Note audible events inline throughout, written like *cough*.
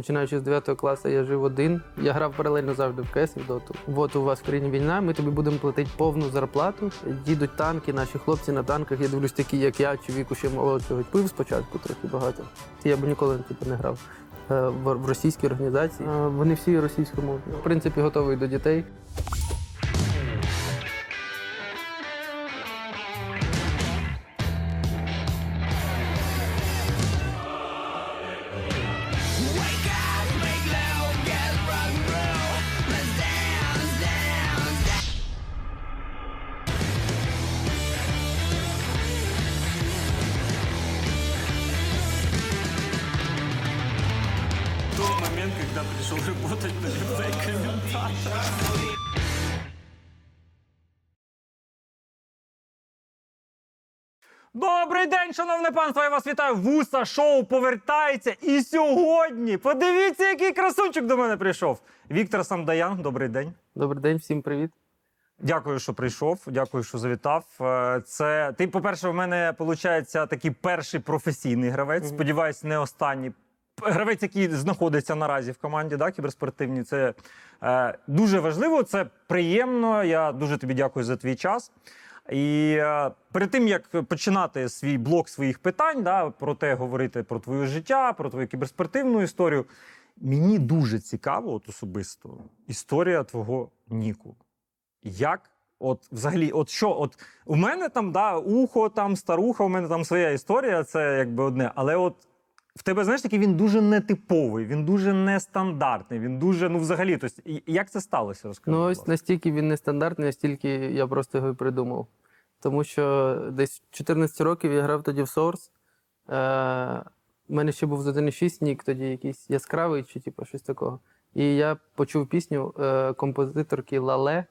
Починаючи з 9 класу, я жив один. Я грав паралельно завжди в КС в доту. От у вас в країні війна, ми тобі будемо платити повну зарплату. Їдуть танки, наші хлопці на танках. Я дивлюсь, такі, як я, чи віку ще молодшого. Пив спочатку трохи багато. Я б ніколи типу, не грав е, в, російській організації. Е, Вони всі російськомовні. В принципі, готовий до дітей. Добрий день, шановне панство! Я вас вітаю. Вуса шоу повертається. І сьогодні подивіться, який красунчик до мене прийшов. Віктор Самдаян, добрий день. Добрий день, всім привіт. Дякую, що прийшов. Дякую, що завітав. Е, Це ти, по-перше, в мене виходить такий перший професійний гравець. Сподіваюсь, не останній. Гравець, який знаходиться наразі в команді, да, кіберспортивній. Це е, дуже важливо, це приємно. Я дуже тобі дякую за твій час. І е, перед тим як починати свій блок своїх питань, да, про те говорити про твоє життя, про твою кіберспортивну історію. Мені дуже цікаво, от особисто, історія твого Ніку. Як, от взагалі, от що, от у мене там да, ухо, там старуха, у мене там своя історія, це якби одне. Але от в тебе, знаєш, такий він дуже нетиповий, він дуже нестандартний, він дуже, ну взагалі, тобто, як це сталося? Розкажи. Ну, ось настільки він нестандартний, настільки я просто його і придумав. Тому що десь 14 років я грав тоді в Source. Е, у мене ще був з 1.6 нік, тоді якийсь яскравий чи типу, щось такого. І я почув пісню е, композиторки Лале,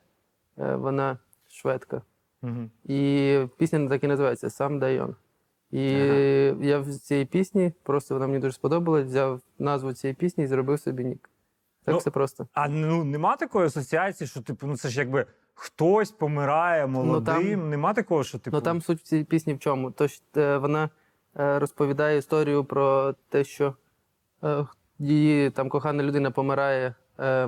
е, вона шведка. Мгм. І пісня так і називається Сам Дайон. І я з цієї пісні, просто вона мені дуже сподобалась, взяв назву цієї пісні і зробив собі нік. Так Ну, все просто. А ну нема такої асоціації, що типу, ну це ж якби хтось помирає молодим. нема такого, що типу. Ну там суть цієї пісні в чому? Тож е, вона е, розповідає історію про те, що е, її там кохана людина помирає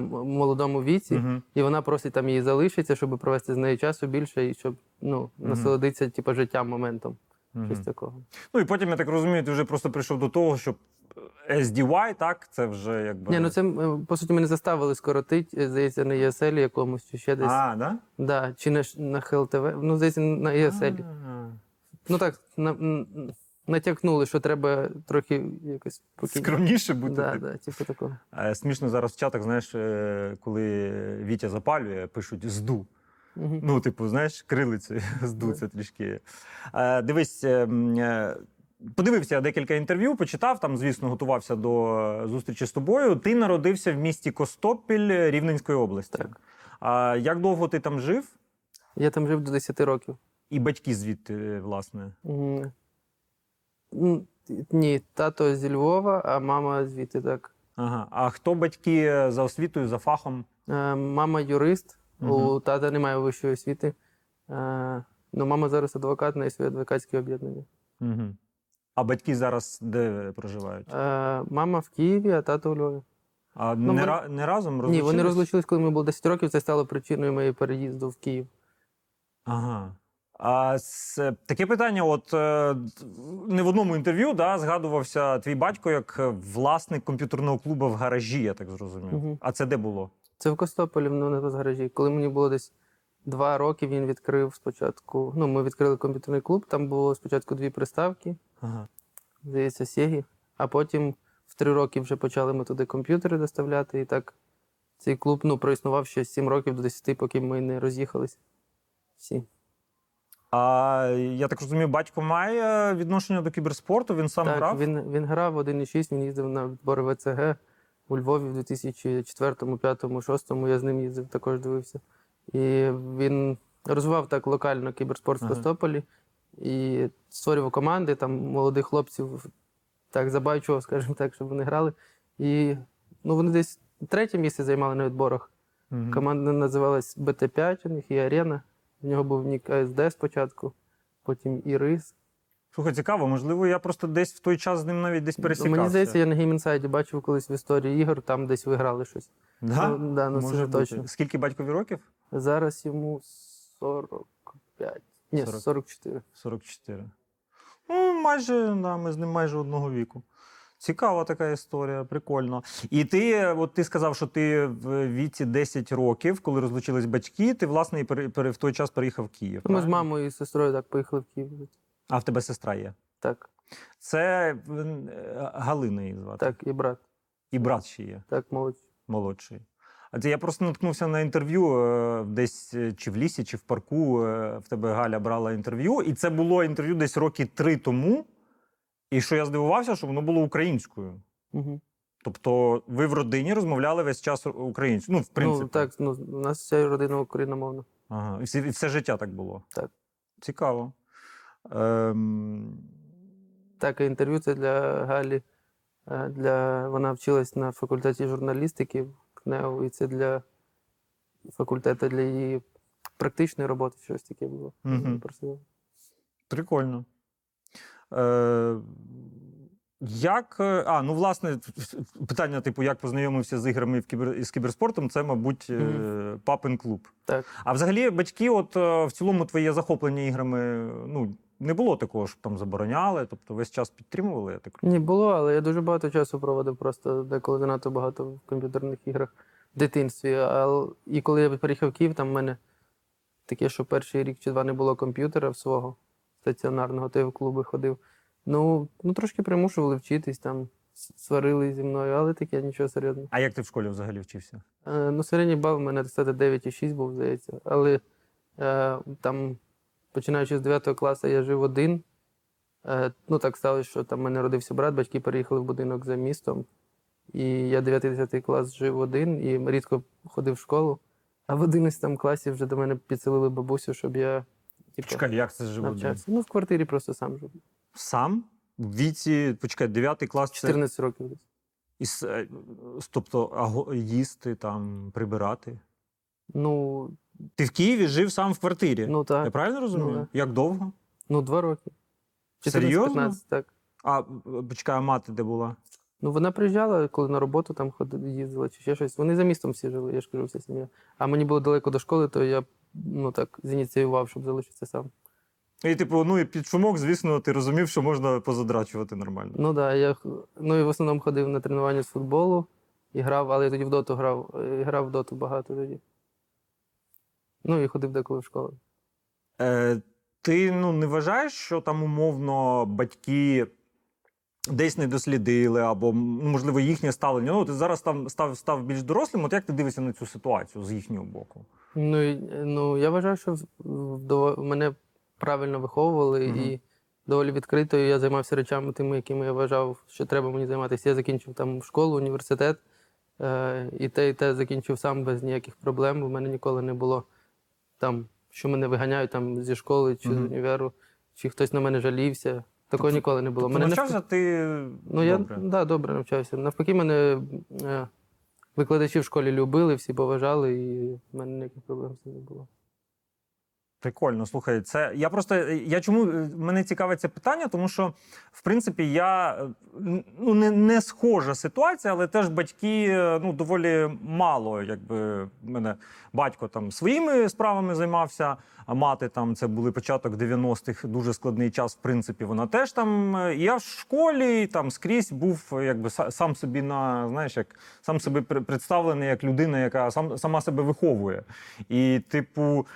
молодому віці, Мгм. і вона просить там її залишитися, щоб провести з нею часу більше і щоб ну, насолодитися типу, життям, моментом. Щось такого. Ну і потім, я так розумію, ти вже просто прийшов до того, що SDY, так, це вже якби. Ні, ну це е, по суті мене заставили скоротити, е, здається, на ESL якомусь чи ще десь. А, да? Да, чи на, на ХЛТВ. Ну, здається, на ESL. Ну так, на, натякнули, що треба трохи якось спокійно. Скромніше бути. Да, типу. да, типу такого. Е, Смішно зараз в чатах, знаєш, е, коли Вітя запалює, пишуть зду. Мгм. Ну, типу, знаєш, крилиці *laughs* зду це трішки. Е, Дивись, е, м, е, подивився я декілька інтерв'ю, почитав, там, звісно, готувався до е, зустрічі з тобою. Ти народився в місті Костопіль Рівненської області. Так. А як довго ти там жив? Я там жив до 10 років. І батьки звідти, власне. М. М, Ні, тато зі Львова, а мама звідти так. Ага. А хто батьки за освітою, за фахом? Е, Мама юрист, у тата немає вищої освіти. Е, Ну, мама зараз адвокат, на своє адвокатське об'єднання. Угу. А батьки зараз де проживають? Е, Мама в Києві, а тато у Львові. А ну, не, ра- не разом Ні, вони розлучились, коли мені було 10 років. Це стало причиною моєї переїзду в Київ. Ага. А с, таке питання: от е, не в одному інтерв'ю да, згадувався твій батько як власник комп'ютерного клубу в гаражі, я так зрозумів. Мгм. А це де було? Це в Костополі, ну, на гаражі. Коли мені було десь два роки, він відкрив спочатку. Ну, ми відкрили комп'ютерний клуб, там було спочатку дві приставки, Ага. здається, Сегі, а потім в три роки вже почали ми туди комп'ютери доставляти. І так цей клуб ну, проіснував ще сім років до 10, поки ми не роз'їхались. Всі. А я так розумію, батько має відношення до кіберспорту, він сам так, грав? він, він грав в 1.6, він їздив на відбори ВЦГ у Львові в 2004, 2005, 2006 я з ним їздив, також дивився. І він розвивав так локально кіберспорт в. Костополі і створював команди, там молодих хлопців так забачував, *laughs* скажімо так, щоб вони грали. І ну, вони десь третє місце займали на відборах. Команда називалась БТ5 у них і Арена. В нього був нік АСД спочатку, потім Ірис. Слухай, цікаво, можливо, я просто десь в той час з ним навіть десь пересікався. Мені здається, я на геймінсайді бачив колись в історії ігор, там десь виграли щось. да? Ну, да, ну, Може бути. точно. Скільки батькові років? Зараз йому 45. Ні, 40. 44. 44. Ну, майже, да, ми з ним майже одного віку. Цікава така історія, прикольно. І ти, от ти сказав, що ти в віці 10 років, коли розлучились батьки, ти, власне, і в той час переїхав в Київ. Ну, Ми з мамою і сестрою так поїхали в Київ. А в тебе сестра є. Так, Це е, Галина її звати. так, і брат, І брат ще є, так, молодший. молодший. А це я просто наткнувся на інтерв'ю е, десь е, чи в лісі, чи в парку. В тебе Галя брала інтерв'ю, і це було інтерв'ю десь роки три тому. І що я здивувався, що воно було українською. Угу. Тобто ви в родині розмовляли весь час українською. Ну, в принципі. Ну, так, ну, у нас вся родина україномовна. Ага. І, все, і все життя так було. Так. Цікаво. Ем... Так, інтерв'ю це для Галі. е, Для... Вона вчилась на факультеті журналістики в КНЕУ, і це для факультету для її практичної роботи щось таке було. Просила. Прикольно. Е, як. е, А, ну, власне, питання, типу, як познайомився з іграми в кібер... з кіберспортом, це, мабуть, Мгм. папин клуб. Так. А взагалі, батьки, от в цілому, твоє захоплення іграми, ну, не було такого, щоб там забороняли, тобто весь час підтримували, я так Ні, було, але я дуже багато часу проводив просто деколи занадто багато в комп'ютерних іграх в дитинстві. А, і коли я переїхав в Київ, там в мене таке, що перший рік чи два не було комп'ютера в свого стаціонарного, то я в клуби ходив. Ну, ну трошки примушували вчитись, там сварили зі мною, але таке нічого серйозного. А як ти в школі взагалі вчився? Е, ну, середній бал у мене десяти 9,6 був, здається. Але е, там, починаючи з 9 класу, я жив один. Е, ну, так сталося, що там в мене родився брат, батьки переїхали в будинок за містом. І я 9-10 клас жив один і рідко ходив в школу. А в 11 класі вже до мене підселили бабусю, щоб я типу, Чекай, як це живе? навчався. Ну, в квартирі просто сам жив. Сам? В віці, почекай, 9 клас. Це... 14 років десь. І, е, тобто, а їсти, там, прибирати. Ну, Ти в Києві жив сам в квартирі. ну Я так. правильно розумію? да. Як довго? Ну, два роки. Серйозно? 14-15, так. А почекай, а мати де була? Ну, вона приїжджала, коли на роботу там ходила, їздила чи ще щось. Вони за містом всі жили, я ж кажу, вся сім'я. А мені було далеко до школи, то я ну так зініціював, щоб залишитися сам. І, типу, ну і під шумок, звісно, ти розумів, що можна позадрачувати нормально. Ну так, да, я ну і в основному ходив на тренування з футболу і грав, але я тоді в доту грав. е, Грав в доту багато тоді. Ну і ходив деколи в школу. Е, ти ну, не вважаєш, що там умовно батьки десь не дослідили, або, ну, можливо, їхнє ставлення. Ну, ти зараз там став, став більш дорослим. От як ти дивишся на цю ситуацію з їхнього боку? Ну, ну я вважаю, що мене правильно виховували Мгм. і доволі відкрито. Я займався речами тими, якими я вважав, що треба мені займатися. Я закінчив там школу, університет, е, і те, і те закінчив сам без ніяких проблем. У мене ніколи не було там, що мене виганяють там зі школи чи з Мгм. універу, чи хтось на мене жалівся. Такого Тобто- ніколи не було. Тобто мене не навчався ти Ну, я добре? Да, добре навчався. Навпаки, мене е, викладачі в школі любили, всі поважали, і в мене ніяких проблем з цим не було. Прикольно, слухай, це я просто я чому е, мене цікавить це питання, тому що в принципі я е, ну не, не схожа ситуація, але теж батьки е, ну доволі мало, якби мене батько там своїми справами займався, мати там це були початок 90-х, дуже складний час. В принципі, вона теж там. е, Я в школі там скрізь був якби са- сам собі на знаєш, як сам пр- представлений як людина, яка сам сама себе виховує. І, типу,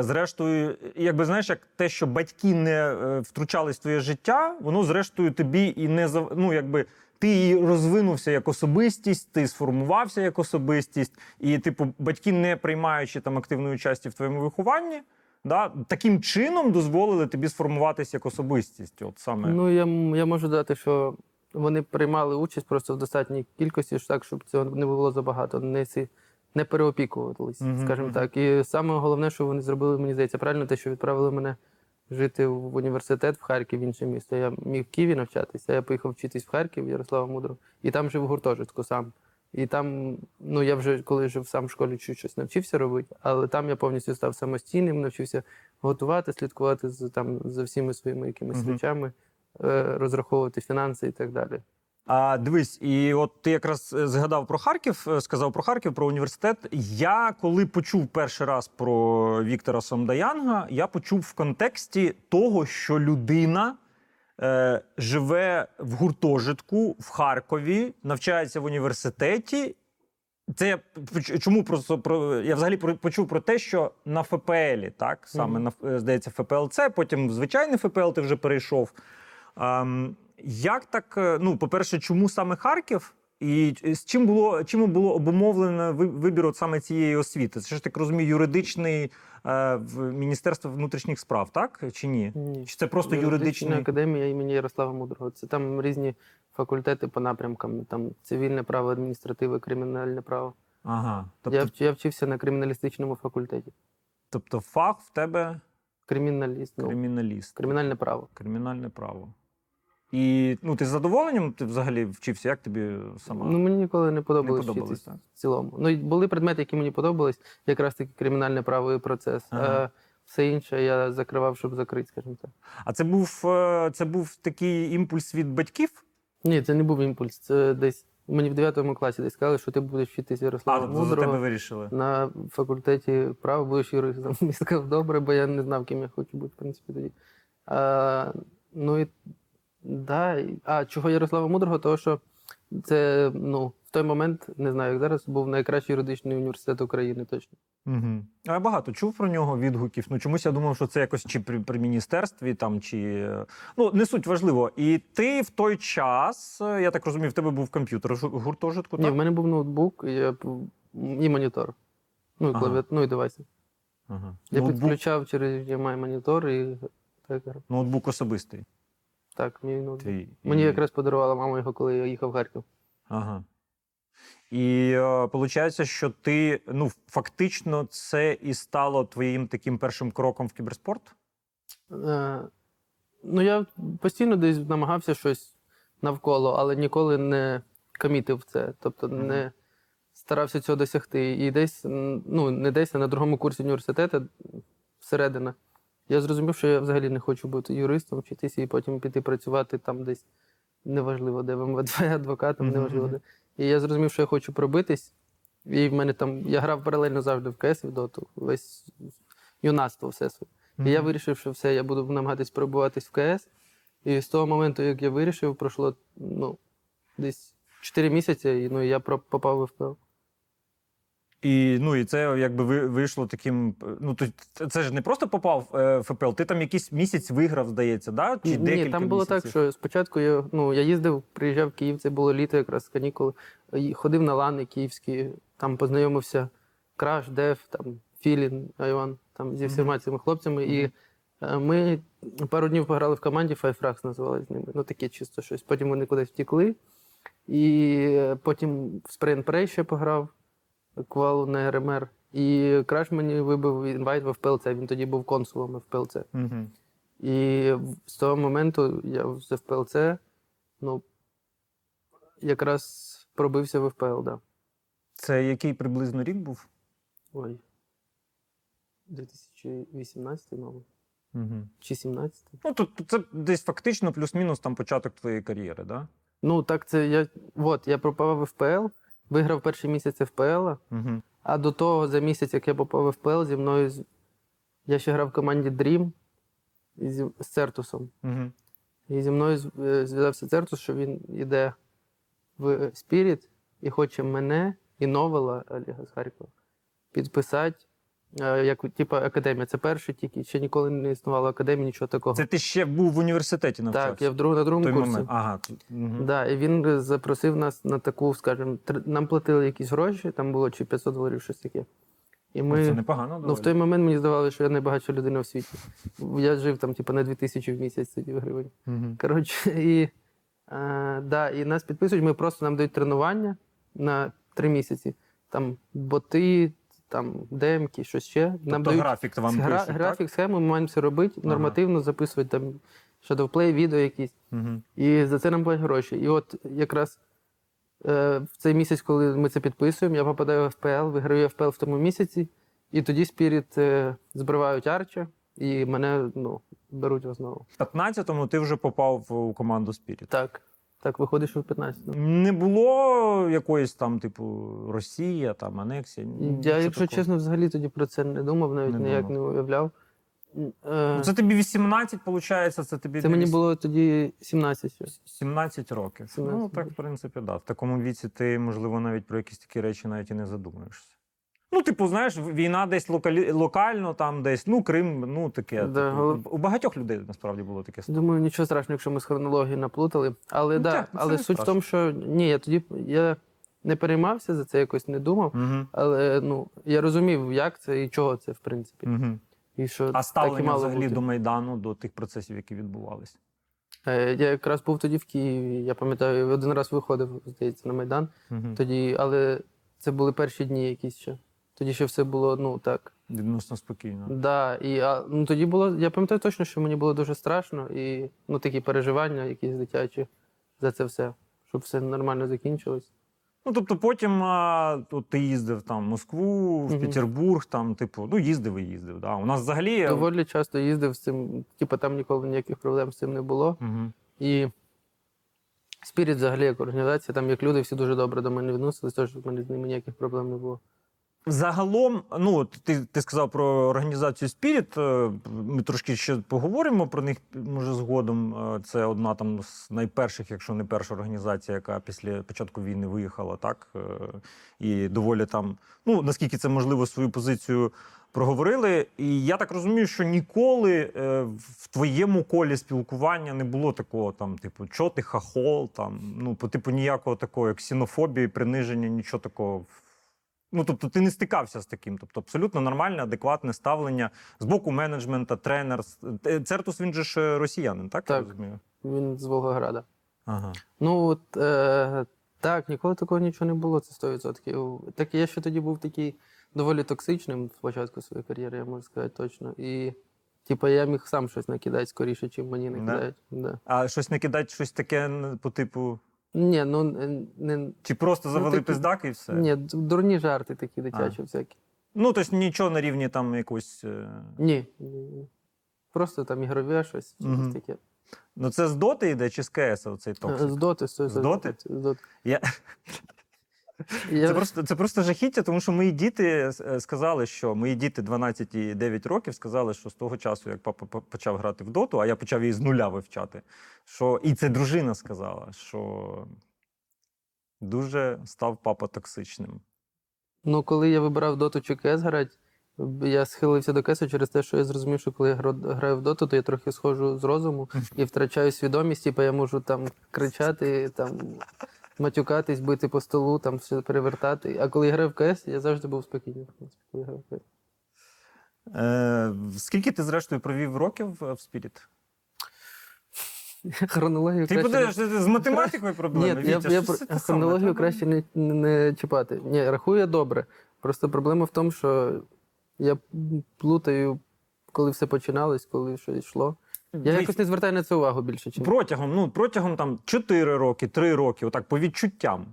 зрештою, якби знаєш, як те, що батьки не е, втручались в твоє життя, воно зрештою тобі і не ну, якби. Ти розвинувся як особистість, ти сформувався як особистість, і, типу, батьки, не приймаючи там активної участі в твоєму вихованні, да, таким чином дозволили тобі сформуватися як особистість. От саме Ну, я, я можу дати, що вони приймали участь просто в достатній кількості, так, щоб цього не було забагато, не, ці, не переопікувались, Мгм, скажімо так. І саме головне, що вони зробили, мені здається, правильно, те, що відправили мене жити в університет в Харків, в інше місто. Я міг в Києві навчатися, я поїхав вчитись в Харків, Ярослава Мудрого, і там жив в гуртожитку сам. І там, ну я вже коли жив сам в школі щось навчився робити, але там я повністю став самостійним, навчився готувати, слідкувати за там за всіми своїми якимись речами, е, розраховувати фінанси і так далі. А дивись, і от ти якраз е, згадав про Харків, е, сказав про Харків, про університет. Я коли почув перший раз про Віктора Сомдаянга, я почув в контексті того, що людина е, живе в гуртожитку в Харкові, навчається в університеті. Це я чому просто про я взагалі почув про те, що на ФПЛі, так саме Мгм. на е, здається, ФПЛЦ, потім звичайний ФПЛ ти вже перейшов. Ем, як так, е, ну, по-перше, чому саме Харків? І з чим було чим було обумовлено вибір от саме цієї освіти? Це ж так розумію, юридичний е, в Міністерство внутрішніх справ, так чи ні? Ні. Чи це просто Юридична академія імені Ярослава Мудрого. Це там різні факультети по напрямкам, там цивільне право, адміністративне, кримінальне право. Ага. Я, Тобто, вч- я вчився на криміналістичному факультеті. тобто фах в тебе Криміналіст, ну, криміналіст, кримінальне право. кримінальне право. І ну, ти з задоволенням ти взагалі вчився? Як тобі сама? Ну, мені ніколи не подобалось Не подобалось, вчитись в цілому. Ну, були предмети, які мені подобались, якраз таки кримінальне право і процес. Ага. А все інше я закривав, щоб закрити, скажімо так. А це був, е, це був такий імпульс від батьків? Ні, це не був імпульс. Це десь мені в 9 класі десь сказали, що ти будеш вчитися Ярослава за тебе Мудрого. вирішили. На факультеті права будеш юристом. *laughs* Я сказав, добре, бо я не знав, ким я хочу бути, в принципі, тоді. А, ну і да. А чого Ярослава Мудрого? Того, що це ну, в той момент, не знаю, як зараз, був найкращий юридичний університет України точно. Угу. А я багато чув про нього відгуків. Ну чомусь я думав, що це якось чи при, при міністерстві там, чи ну не суть важливо. І ти в той час, я так розумію, в тебе був комп'ютер в гу- гуртожитку, Ні, в мене був ноутбук і, я, і монітор. Ну, і Ага. клавіат, ну і девайси. Ага. Я Ноутбук, підключав через HDMI монітор і так. ноутбук особистий. Так, мій ноутбук. Твій. Мені І- якраз подарувала мама його, коли я їхав в Харків. Ага. І е, виходить, що ти ну фактично це і стало твоїм таким першим кроком в кіберспорт? Е, ну, я постійно десь намагався щось навколо, але ніколи не комітив це. Тобто Мгм. не старався цього досягти. І десь, м, ну, не десь, а на другому курсі університету, всередина, я зрозумів, що я взагалі не хочу бути юристом, вчитися і потім піти працювати там десь. Неважливо, де в МВД, адвокатом, неважливо де. І я зрозумів, що я хочу пробитись. І в мене там я грав паралельно завжди в КС в доту, весь юнацтво все своє. І я вирішив, що все, я буду намагатись пробуватись в КС. І з того моменту, як я вирішив, пройшло ну, десь 4 місяці, і ну, я попав в ФПЛ. І ну і це якби вийшло таким. Ну то це- ж не просто попав е, в ФПЛ. Ти там якийсь місяць виграв, здається, да? Чи Ні, декілька там було місяців? так, що спочатку я, ну, я їздив, приїжджав в Київ, це було літо, якраз канікули. і Ходив на лани київські, там познайомився Краш, Дев, там Філін, Айван, там зі всіма цими хлопцями. І е, ми пару днів пограли в команді Five Racks називали з ними. Ну таке чисто щось. Потім вони кудись втікли. І е, потім в Pray ще пограв квалу на РМР. І Краш мені вибив інвайт в ФПЛЦ. Він тоді був консулом ФПЛЦ. Мгм. І з того моменту я з ФПЛЦ, ну, якраз пробився в ФПЛ, да. Це який приблизно рік був? Ой. 2018, мабуть. Угу. Чи 17. Ну то то це десь фактично плюс-мінус там початок твоєї кар'єри, да? Ну, так це я. От, я попав в FPL, виграв перший місяць FPL, Угу. а до того, за місяць, як я попав в FPL, зі мною я ще грав в команді Dream з, з Цертусом. Угу. І зі мною е, зв'язався Цертус, що він йде в Spirit і хоче мене і Новела Олега з Харкова підписати як типу, академія. Це перший тільки, ще ніколи не існувало академії, нічого такого. Це ти ще був в університеті навчався? так, я в друг, на другому той курсі. момент. Ага. Угу. Да, і він запросив нас на таку, скажімо, нам платили якісь гроші, там було чи 500 доларів, щось таке. І ми... Це непогано. Ну, в той момент мені здавалося, що я найбагатша людина в світі. Я жив там, типу, на 2000 в місяць тоді гривень. Угу. Коротше, і, е, да, і нас підписують, ми просто нам дають тренування на три місяці. Там боти, там демки, щось ще. Нам Тобто дають графік вам гра- пишуть, графік, схему, ми маємо все робити, Ага. нормативно записувати там shadowplay, відео якісь. Угу. І за це нам платять гроші. І от якраз Е, В цей місяць, коли ми це підписуємо, я попадаю в ФПЛ, виграю ФПЛ в тому місяці, і тоді Спіріт е, збривають Арча, і мене ну, беруть в основу. В 15-му ти вже попав у команду Spirit. Так, так, виходиш що в 15-му. Не було якоїсь там, типу, Росія, там, анексія. Я, якщо такого? чесно, взагалі тоді про це не думав, навіть Не ніяк думав. не уявляв. Е, Ну, Це тобі 18, виходить, це тобі Це мені було тоді 17 17 років. 17 ну, так, в принципі, да. В такому віці ти, можливо, навіть про якісь такі речі навіть і не задумуєшся. Ну, типу, знаєш, війна десь локалі... локально, там десь, ну, Крим, ну таке. Да, типу, але- У багатьох людей насправді було таке. Думаю, нічого страшного, якщо ми з хронологією наплутали. Але Ну, да, так, але суть в тому, що ні, я тоді я не переймався за це, якось не думав. Угу. Але ну я розумів, як це і чого це, в принципі. Угу. І що А так і мало взагалі бути. до Майдану, до тих процесів, які відбувалися. Е, Я якраз був тоді в Києві. Я пам'ятаю, один раз виходив, здається, на Майдан. Угу. Тоді, але це були перші дні якісь ще. Тоді ще все було, ну так. Відносно спокійно. Да, і а, ну, тоді було, я пам'ятаю точно, що мені було дуже страшно, і ну, такі переживання, якісь дитячі за це все, щоб все нормально закінчилось. Ну, тобто потім а, от ти їздив там в Москву, в Мгм. Петербург, там, типу, ну, їздив і їздив. Да. У нас взагалі. Доволі часто їздив з цим, типу, там ніколи ніяких проблем з цим не було. Угу. І Спіріт, взагалі, як організація, там як люди всі дуже добре до мене відносились, тож в мене з ними ніяких проблем не було. Загалом, ну ти, ти сказав про організацію Spirit. е, Ми трошки ще поговоримо про них, може, згодом. Е, Це одна там з найперших, якщо не перша організація, яка після початку війни виїхала, так е, і доволі там, ну наскільки це можливо, свою позицію проговорили. І я так розумію, що ніколи в твоєму колі спілкування не було такого, там, типу, чо ти хахол, там, ну, по типу ніякого такого, як ксенофобії, приниження, нічого такого. Ну, тобто, ти не стикався з таким. Тобто, абсолютно нормальне, адекватне ставлення з боку менеджмента, тренер. Е, Цертус, він же ж е, росіянин, так? Так. розумію? Він з Волгограда. Ага. Ну от е, так, ніколи такого нічого не було, це 100%. Так я ще тоді був такий доволі токсичним спочатку своєї кар'єри, я можу сказати точно. І типу, я міг сам щось накидати скоріше, чим мені накидають. Да. А щось не кидати, щось таке по типу. Ні, ну не, Чи просто Ну, завели такі- пиздак і все? ні, дурні жарти такі дитячі всякі. Ну, тобто нічого на рівні там якось. е, Ні. Просто там ігрове щось, чи угу. щось таке. Ну, це з доти йде чи з КС оцей токсик? З доти, з З доти? З доти. Я... Це просто це просто жахіття, тому що мої діти е, сказали, що мої діти 12 і 9 років сказали, що з того часу, як папа почав грати в доту, а я почав її з нуля вивчати. Що і це дружина сказала, що дуже став папа токсичним. Ну, коли я вибирав доту чи КС грати, я схилився до КСу через те, що я зрозумів, що коли я граю в доту, то я трохи схожу з розуму *laughs* і втрачаю свідомість, типу я можу там кричати, там матюкатись, бити по столу, там все перевертати. А коли я граю в КС, я завжди був спокійний. в принципі, коли грав в КС. Е, скільки ти, зрештою, провів років в Спіріт? Хронологію Ти краще не- подивишся з математикою проблеми? Ні, Вітя, я що про- це саме? хронологію Треба- краще не, не чіпати. Ні, рахую я добре. Просто проблема в тому, що я плутаю, коли все починалось, коли що йшло. Я Дивись, якось не звертаю на це увагу більше. Чим... Протягом, ну, протягом там 4 роки, 3 роки, отак, по відчуттям.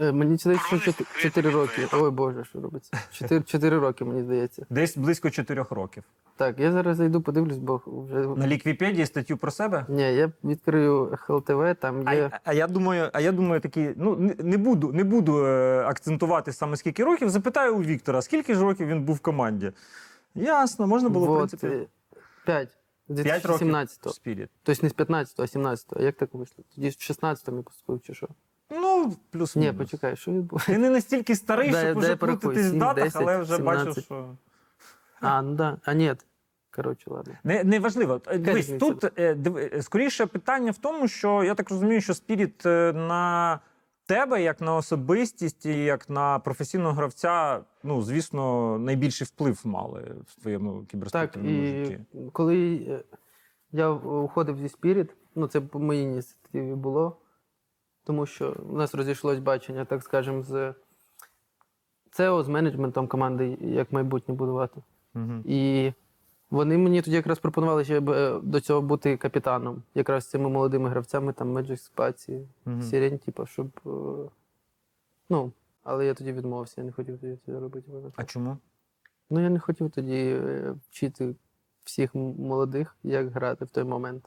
Е, Мені здається, що 4 роки. Ой Боже, що робиться? 4, 4 роки, мені здається. Десь близько 4 років. Так, я зараз зайду, подивлюсь, бо вже. На ліквіпедії статтю про себе. Ні, я відкрию ХЛТВ, там А, є. а я думаю, а я думаю, такі, ну не, не буду, не буду е, акцентувати саме скільки років. Запитаю у Віктора, скільки ж років він був в команді. Ясно, можна було, в принципі, 5. З 5 2017-го. Спіріт. Тобто не з 15-го, а 17-го. Як так вийшло? Тоді з 16-го я поступив чи що? Ну, плюс Ні, почекай, що відбувається? Ти не настільки старий, Дай- щоб дай уже порахуй. крутитись в Сім, датах, 10, але вже бачу, 17. що. А, ну да. А ні. Коротше, ладно. Не, не важливо. Е, Дивись, різниця? тут е, е, скоріше питання в тому, що я так розумію, що Спіріт е, на тебе, як на особистість і як на професійного гравця, ну, звісно, найбільший вплив мали в твоєму Так, і житті. коли е, я уходив зі Spirit, ну це по моїй ініціативі було, тому що у нас розійшлось бачення, так скажемо, з ЦЕО, з менеджментом команди, як майбутнє будувати. Угу. І вони мені тоді якраз пропонували ще до цього бути капітаном, якраз з цими молодими гравцями, там Magic Spaці, Мгм. Сірень, типу, щоб е, Ну, але я тоді відмовився, я не хотів тоді це робити. А чому? Ну, я не хотів тоді е, вчити всіх молодих, як грати в той момент.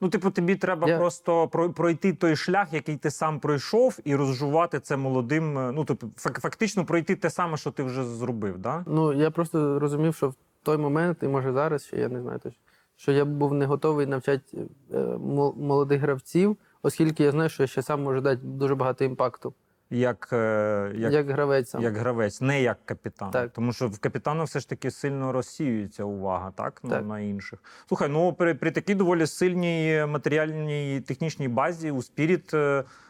Ну, типу, тобі треба Я- просто пройти той шлях, який ти сам пройшов, і розжувати це молодим. е, Ну, тобто, фактично пройти те саме, що ти вже зробив, да? Ну, я просто розумів, що в той момент, і може зараз, ще я не знаю точно, що я був не готовий навчати е, молодих гравців, оскільки я знаю, що я ще сам можу дати дуже багато імпакту, Як, е, як, як, гравець сам. як гравець, не як капітан. Так. Тому що в капітана все ж таки сильно розсіюється увага, так? На, Так. на інших. Слухай, ну при, при такій доволі сильній матеріальній технічній базі у Спіріт,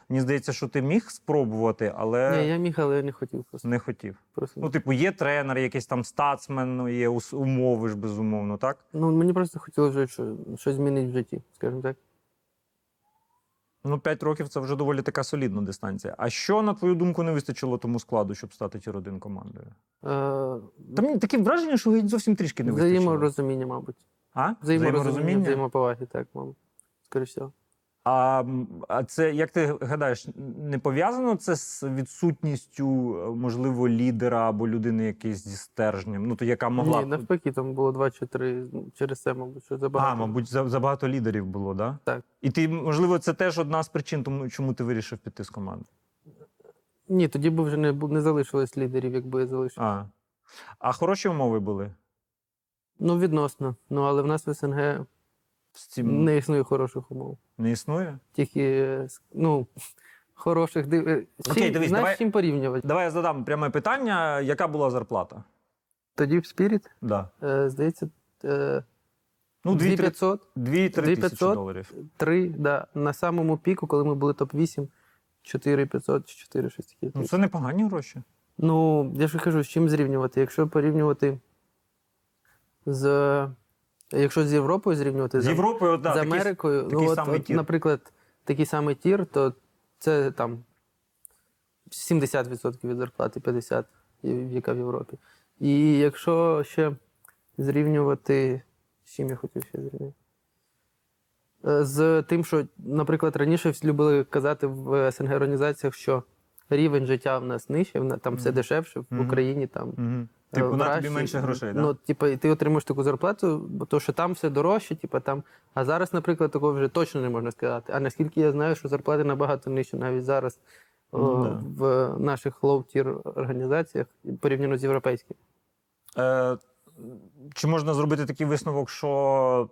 мені здається, що ти міг спробувати, але Ні, я міг, але я не хотів просто. не хотів. просто. Ну, типу, є тренер, якийсь там стацмен, ну, є ус- умови ж безумовно, так? Ну, мені просто хотілося що- щось змінити в житті, скажімо так. Ну, 5 років це вже доволі така солідна дистанція. А що, на твою думку, не вистачило тому складу, щоб стати tier 1 командою? Е, мені таке враження, що геть зовсім трішки не вистачило. взаєморозуміння, мабуть. А? Взаєморозуміння, взаємоповаги, так, мабуть. Скоріше всього. А, а це, як ти гадаєш, не пов'язано це з відсутністю, е, можливо, лідера або людини якоїсь зі стержнем? Ну, то яка могла. Ні, навпаки, там було два чи три через це, мабуть, що забагато. А, мабуть, за- забагато лідерів було, да? Так. І ти, можливо, це теж одна з причин, тому чому ти вирішив піти з команди. Ні, тоді б вже не, не залишилось лідерів, якби я залишив. А. А хороші умови були Ну, відносно. Ну, але в нас в СНГ з цим не існує хороших умов. не існує? Тільки, ну, хороших див... е, Окей, чим- дивись, знаєш, давай- чим порівнювати? Давай я задам пряме питання: яка була зарплата? Тоді в Spirit, Да. е, здається, е, Ну, 2500, 2-3 тисячі доларів. 3, да. На самому піку, коли ми були топ-8, 4500 чи 4, щось таке. Ну, це непогані гроші. Ну, я ж кажу, з чим зрівнювати? Якщо порівнювати з. Якщо з Європою зрівнювати, З Європою, от, да, з такий- Америкою, такий ну, от, самий от, tier. наприклад, такий самий tier, то це там 70% від зарплати, 50%, яка в Європі. І якщо ще зрівнювати, з чим я хотів ще зрівняти? Е, З тим, що, наприклад, раніше всі любили казати в СНГ організаціях, що рівень життя в нас нижче, в на- там все Мгм. дешевше, в Україні там Угу. Е, Типу, в на тобі менше грошей, так? Ну, типу, ти отримуєш таку зарплату, бо то, що там все дорожче, типу, там. А зараз, наприклад, такого вже точно не можна сказати. А наскільки я знаю, що зарплати набагато нижче навіть зараз о, Ну, да. в наших low-tier організаціях порівняно з європейськими. Е, чи можна зробити такий висновок, що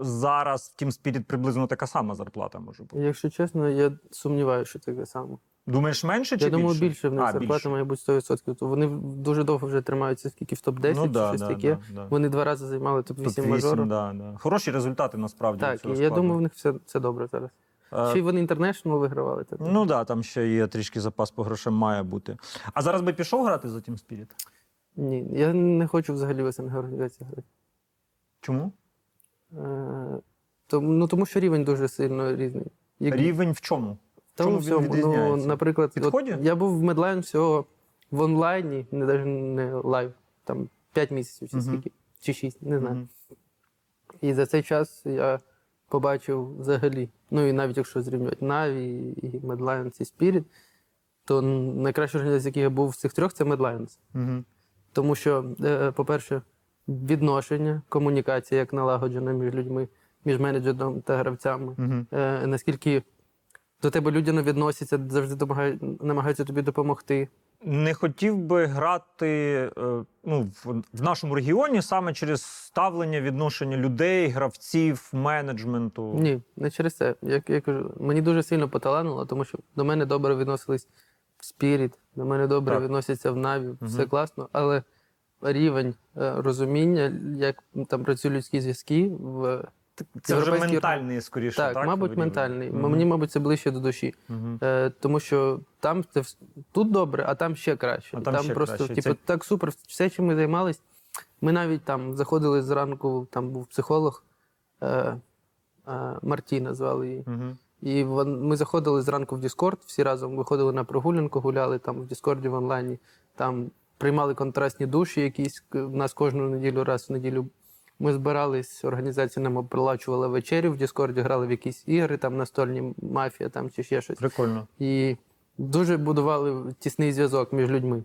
зараз в Team Spirit приблизно така сама зарплата може бути? Якщо чесно, я сумніваюся, що таке саме. Думаєш, менше чи я думаю, більше? більше в них А, зарплата більше. має бути 100%. То вони дуже довго вже тримаються, скільки в топ-10 ну, чи да, щось да, таке. Да. Вони два рази займали топ-8 Топ-8, мажору. да, да. Хороші результати насправді. Так, цього я складу. думаю, в них все, все добре зараз. Е, Ще й вони International вигравали. Так. Ну так, да, там ще є трішки запас по грошам має бути. А зараз би пішов грати за Team Spirit? Ні, я не хочу взагалі в СНГ організації грати. Чому? Е, тому, ну, тому що рівень дуже сильно різний. Як, Рівень в чому? Тому чому він всьому, ну, наприклад, от, я був в Medline всього в онлайні, не навіть не лайв, там 5 місяців чи скільки, чи 6, не знаю. І за цей час я побачив взагалі, ну і навіть якщо зрівнювати Na'Vi і Medline і Spirit, то найкраща організація, якій я був з цих трьох, це Medlines. Мгм. Тому що, е, по-перше, відношення, комунікація як налагоджена між людьми, між менеджером та гравцями. Е, Наскільки до тебе людяно відносяться, завжди намагаються тобі допомогти. Не хотів би грати е, ну, в, нашому регіоні саме через ставлення відношення людей, гравців, менеджменту. Ні, не через це. Як я кажу, мені дуже сильно поталанило, тому що до мене добре відносились в Spirit, до мене добре Так. відносяться в Na'Vi, все Мгм. класно, але рівень е, розуміння, як там працюють людські зв'язки в Це вже ментальний, скоріше. Так, Так, мабуть, ментальний. Мгм. Мені, мабуть, це ближче до душі. Мгм. Е, тому що там це тут добре, а там ще краще. А там ще просто, краще. типу, Це- так супер. Все, чим ми займались. Ми навіть там заходили зранку, там був психолог е, е, Мартіна звали її. Мгм. І вон, ми заходили зранку в Discord, всі разом виходили на прогулянку, гуляли там в Discord в онлайні, там приймали контрастні душі якісь. В нас кожну неділю, раз в неділю. Ми збирались, організація нам оплачувала вечерю в Discord, грали в якісь ігри, там настольні мафія там чи ще щось. Прикольно. І дуже будували тісний зв'язок між людьми.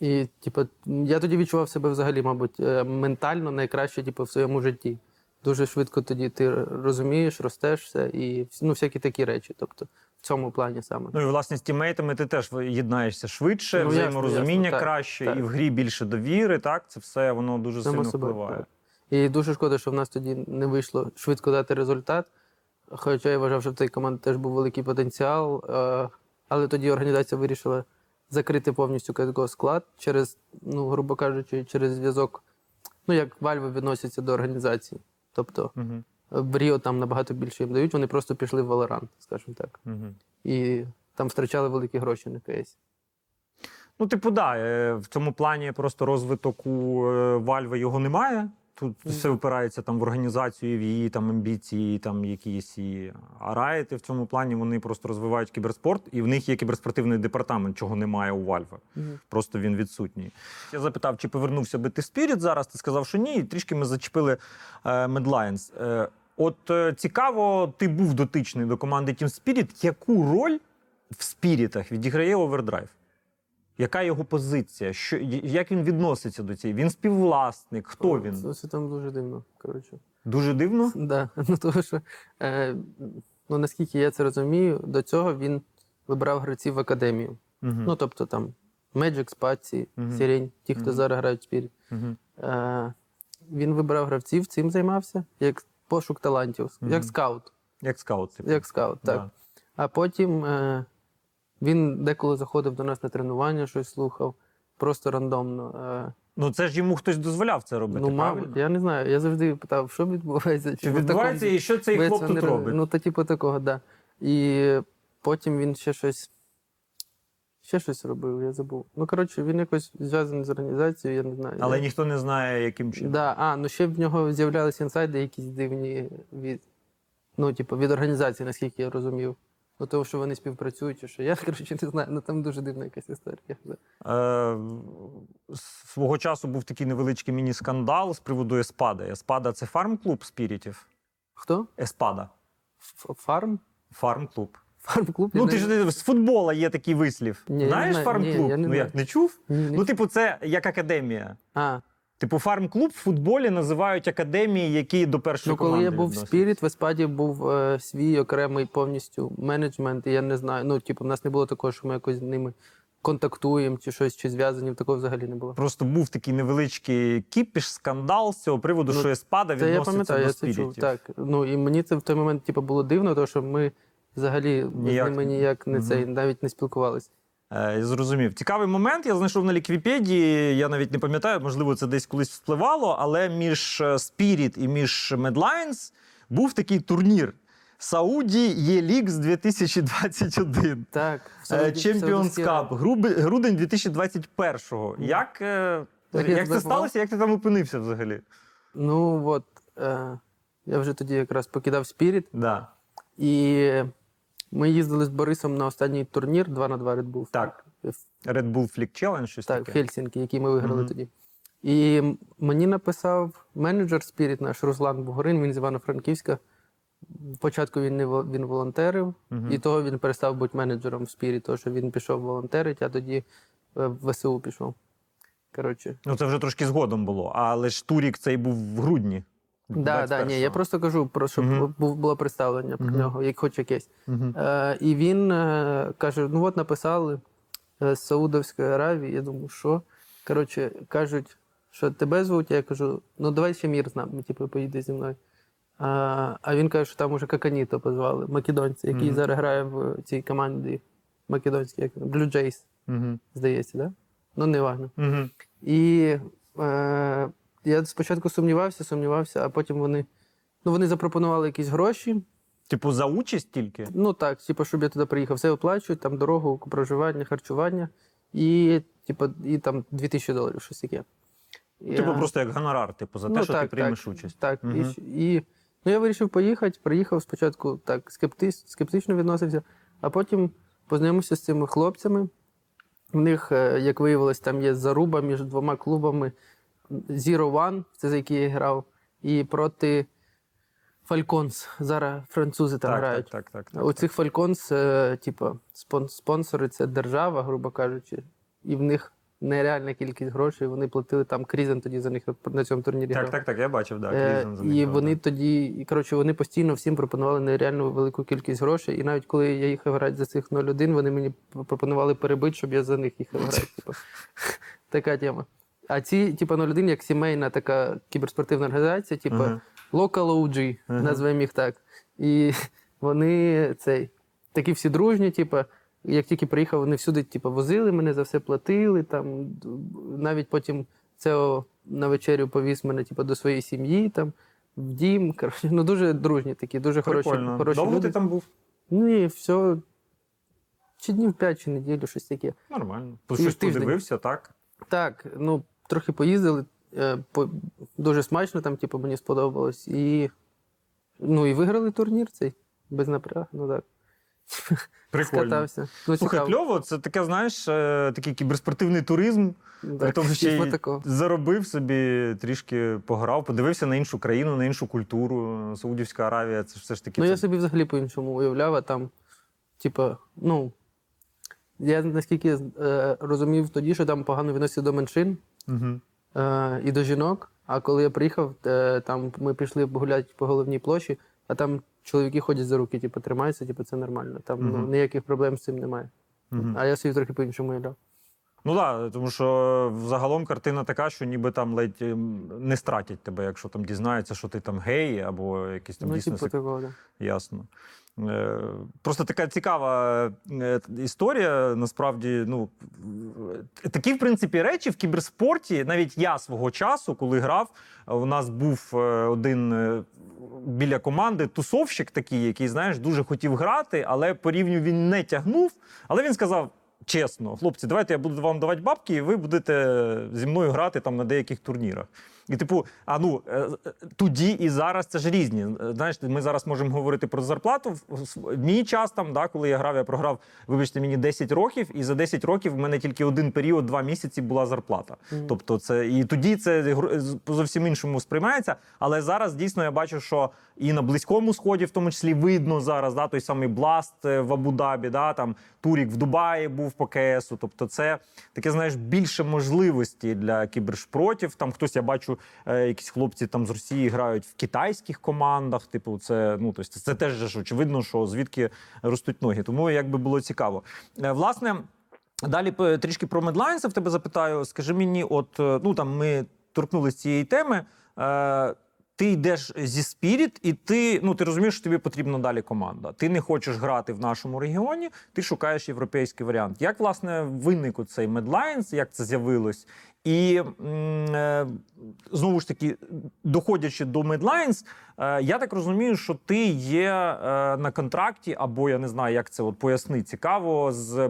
І, типу, я тоді відчував себе взагалі, мабуть, е, ментально найкраще типу, в своєму житті. Дуже швидко тоді ти розумієш, ростеш все і ну, всякі такі речі. Тобто, в цьому плані саме. Ну і власне з тімейтами ти теж єднаєшся швидше, Ну, взаєморозуміння ясно, так, краще, так. і в грі більше довіри. Так, це все воно дуже Само сильно впливає. так. І дуже шкода, що в нас тоді не вийшло швидко дати результат. Хоча я вважав, що в цій команді теж був великий потенціал. е, Але тоді організація вирішила закрити повністю CSGO склад через, ну, грубо кажучи, через зв'язок, ну, як Valve відносяться до організації. Тобто Угу. в Ріо там набагато більше їм дають, вони просто пішли в Valorant, скажімо так. Угу. І там втрачали великі гроші на КС. Ну, типу, да, е, в цьому плані просто розвиток у е, Valve його немає. Тут все впирається там в організацію, в її там амбіції, там якісь і а Riot в цьому плані вони просто розвивають кіберспорт, і в них є кіберспортивний департамент, чого немає у Valve. Просто він відсутній. Я запитав, чи повернувся би ти Spirit зараз. Ти сказав, що ні. І трішки ми зачепили е, Е, от е, цікаво, ти був дотичний до команди Team Spirit. Яку роль в спірітах відіграє Overdrive? Яка його позиція? Що, як він відноситься до цієї? Він співвласник? Хто він? Це, це там дуже дивно. Коротше. Дуже дивно. *laughs* Да, ну тому що, е, ну наскільки я це розумію, до цього він вибрав гравців в академію. Угу. Ну, тобто там Magic, Спаці, Мгм. Сірень, ті, хто Мгм. зараз грають в Spirit. угу. Е, він вибрав гравців, цим займався, як пошук талантів, Мгм. як скаут. Як скаут. Типу. Як скаут, так. Да. А потім е, він деколи заходив до нас на тренування, щось слухав, просто рандомно. Е, Ну це ж йому хтось дозволяв це робити. ну, мабуть, я не знаю. Я завжди питав, що відбувається. Чи такому відбувається і що цей хлоп тут не робить? Ну, та типу такого, да. І потім він ще щось. Ще щось робив, я забув. Ну, коротше, він якось зв'язаний з організацією, я не знаю. Але я... ніхто не знає, яким чином. да. А, ну ще в нього з'являлися інсайди якісь дивні від, ну, типу, від організації, наскільки я розумів. Ну, тому що вони співпрацюють, чи що. Я, *laughs* коротше, не знаю. Ну там дуже дивна якась історія. Е, свого часу був такий невеличкий міні-скандал з приводу Еспада. Еспада це фарм-клуб спірітів. Хто? Еспада. Фарм? Фарм-клуб. Фарм-клуб? Ну ти не- ж з футбола є такий вислів. Ні, Знаєш фарм-клуб? Ні, я не ну як не чув? Ні. Ну, типу, це як академія. А, Типу, фарм-клуб в футболі називають академії, які до першої Ну, коли команди я був в. Spirit, в Еспаді був е, свій окремий повністю менеджмент, і я не знаю. Ну, типу, в нас не було такого, що ми якось з ними контактуємо чи щось, чи зв'язані, такого взагалі не було. Просто був такий невеличкий кіпіш, скандал з цього приводу, Ну, що Еспада Це я пам'ятаю, до я це чув. Так. Ну і мені це в той момент типу, було дивно, тому що ми взагалі Ніяк- з ними ніяк не Мгм. цей, навіть не спілкувалися. Е, я зрозумів. Цікавий момент. Я знайшов на Ліквіпедії. Я навіть не пам'ятаю, можливо, це десь колись впливало, але між е, Spirit і між Medlines був такий турнір. Saudi eLeague 2021. Так, в Е, Champions Cup, грудень 2021-го. Як, Так, як це сталося? Як ти там опинився взагалі? Ну от е, я вже тоді якраз покидав Spirit, Да. і ми їздили з Борисом на останній турнір 2 на 2 Red Bull. Так. Red Bull Flick Challenge, щось Так, таке. Хельсінки, який ми виграли Мгм. тоді. І мені написав менеджер Spirit наш Руслан Бугорин, він з Івано-Франківська. Спочатку він не він волонтерив, Мгм. і того він перестав бути менеджером в Spirit, тому що він пішов волонтерити, а тоді е, в ВСУ пішов. Коротше. Ну, це вже трошки згодом було, але ж турік цей був в грудні. Да, да, ні, я просто кажу, про щоб Мгм. був- було представлення про Мгм. нього, як хоч якесь. Мгм. Е, і він е, каже: ну от написали е, з Саудовської Аравії. Я думаю, що? Коротше, кажуть, що тебе звуть. Я кажу, ну давай ще мір з нами, типу, поїди зі мною. А, а він каже, що там уже Каканіто позвали, македонці, який Мгм. зараз грає в цій команді македонській, як Blue Jays, Мгм. здається, да? Ну, не важно. Мгм. І е, я спочатку сумнівався, сумнівався, а потім вони. Ну, вони запропонували якісь гроші. Типу, за участь тільки? Ну так, типу, щоб я туди приїхав, все оплачують, там дорогу, проживання, харчування, і, типу, і там 2000 доларів, щось таке. Типу, Я- просто як гонорар, типу, за те, Ну, що ти приймеш так, участь. Так, Мгм. і, і ну, я вирішив поїхати. Приїхав спочатку так скепти, скептично відносився, а потім познайомився з цими хлопцями. В них, е, як виявилось, там є заруба між двома клубами Zero One, це за який я грав, і проти Фальконс. Зараз французи там так, грають. так, так, так, так. У цих Фальконс, е, типу, спонсори це держава, грубо кажучи, і в них нереальна кількість грошей. Вони платили там Крізен тоді за них на цьому турнірі. Так, грав. так, так, я бачив, так. Е, Да, і вони тоді, і коротше, вони постійно всім пропонували нереально велику кількість грошей. І навіть коли я їхав грати за цих 0-1, вони мені пропонували перебити, щоб я за них їхав грати. Типу. *laughs* Така тема. А ці, типу, 0-1 як сімейна така кіберспортивна організація, типу Ага. Local OG, Ага. назвемо їх так. І *laughs* вони цей, такі всі дружні, типу, як тільки приїхав, вони всюди типу, возили мене, за все платили. Там, навіть потім це на вечерю повіз мене типу, до своєї сім'ї, там, в дім. *laughs* Коротше, ну, дуже дружні такі, дуже хороші, Прикольно. хороші Довго люди. ти там був? Ні, все. Чи днів 5, чи неділю, щось таке. Нормально. І Щось тиждень. подивився, так? Так, ну, трохи поїздили, е, по, дуже смачно там, типу, мені сподобалось. І, ну, і виграли турнір цей без напрягу, ну так. *laughs* Прикольно. Скатався. Ну, Слухай, кльово, це таке, знаєш, е, такий кіберспортивний туризм. Так, тому, що типу й заробив собі, трішки пограв, подивився на іншу країну, на іншу культуру. Саудівська Аравія, це ж все ж таки. Ну, це- я собі взагалі по-іншому уявляв, а там, типу, ну, я наскільки е, розумів тоді, що там погано відносяться до меншин Мгм. е, і до жінок. А коли я приїхав, е, там ми пішли гуляти по головній площі, а там чоловіки ходять за руки, типу, тримаються, типу, це нормально. Там ну, ніяких проблем з цим немає. Мгм. А я собі трохи по-іншому уявляв. Ну так, да, тому що взагалом картина така, що ніби там ледь ем, не стратять тебе, якщо там дізнаються, що ти там гей або якийсь там ну, дійсно типу, такого, да. Ясно. Е, Просто така цікава е, історія. Насправді, ну е, такі, в принципі, речі в кіберспорті. Навіть я свого часу, коли грав, у нас був один біля команди тусовщик такий, який, знаєш, дуже хотів грати, але по рівню він не тягнув. Але він сказав. Чесно, хлопці, давайте я буду вам давати бабки, і ви будете зі мною грати там на деяких турнірах. І, типу, а ну е, е, тоді і зараз це ж різні. Е, Знаєш, ми зараз можемо говорити про зарплату. В- мій час там, да, коли я грав, я програв, вибачте, мені 10 років, і за 10 років в мене тільки один період, два місяці була зарплата. Мгм. Тобто, це і тоді це зовсім іншому сприймається. Але зараз дійсно я бачу, що і на близькому сході, в тому числі, видно зараз, да, той самий Бласт в Абу-Дабі, да, там Турік в Дубаї був по КСу. Тобто, це таке, знаєш, більше можливості для кібершпротів. Там хтось, я бачу, е, якісь хлопці там з Росії грають в китайських командах. Типу, це ну тобто, це теж ж очевидно, що звідки ростуть ноги. Тому якби було цікаво. Е, Власне. Далі трішки про медлайнси в тебе запитаю. Скажи мені, от е, ну там ми торкнулися цієї теми. Е, ти йдеш зі Spirit, і ти ну ти розумієш, що тобі потрібна далі команда. Ти не хочеш грати в нашому регіоні, ти шукаєш європейський варіант. Як власне виник цей медлайнс, як це з'явилось? І е, знову ж таки, доходячи до е, я так розумію, що ти є е, на контракті, або я не знаю, як це от поясни цікаво з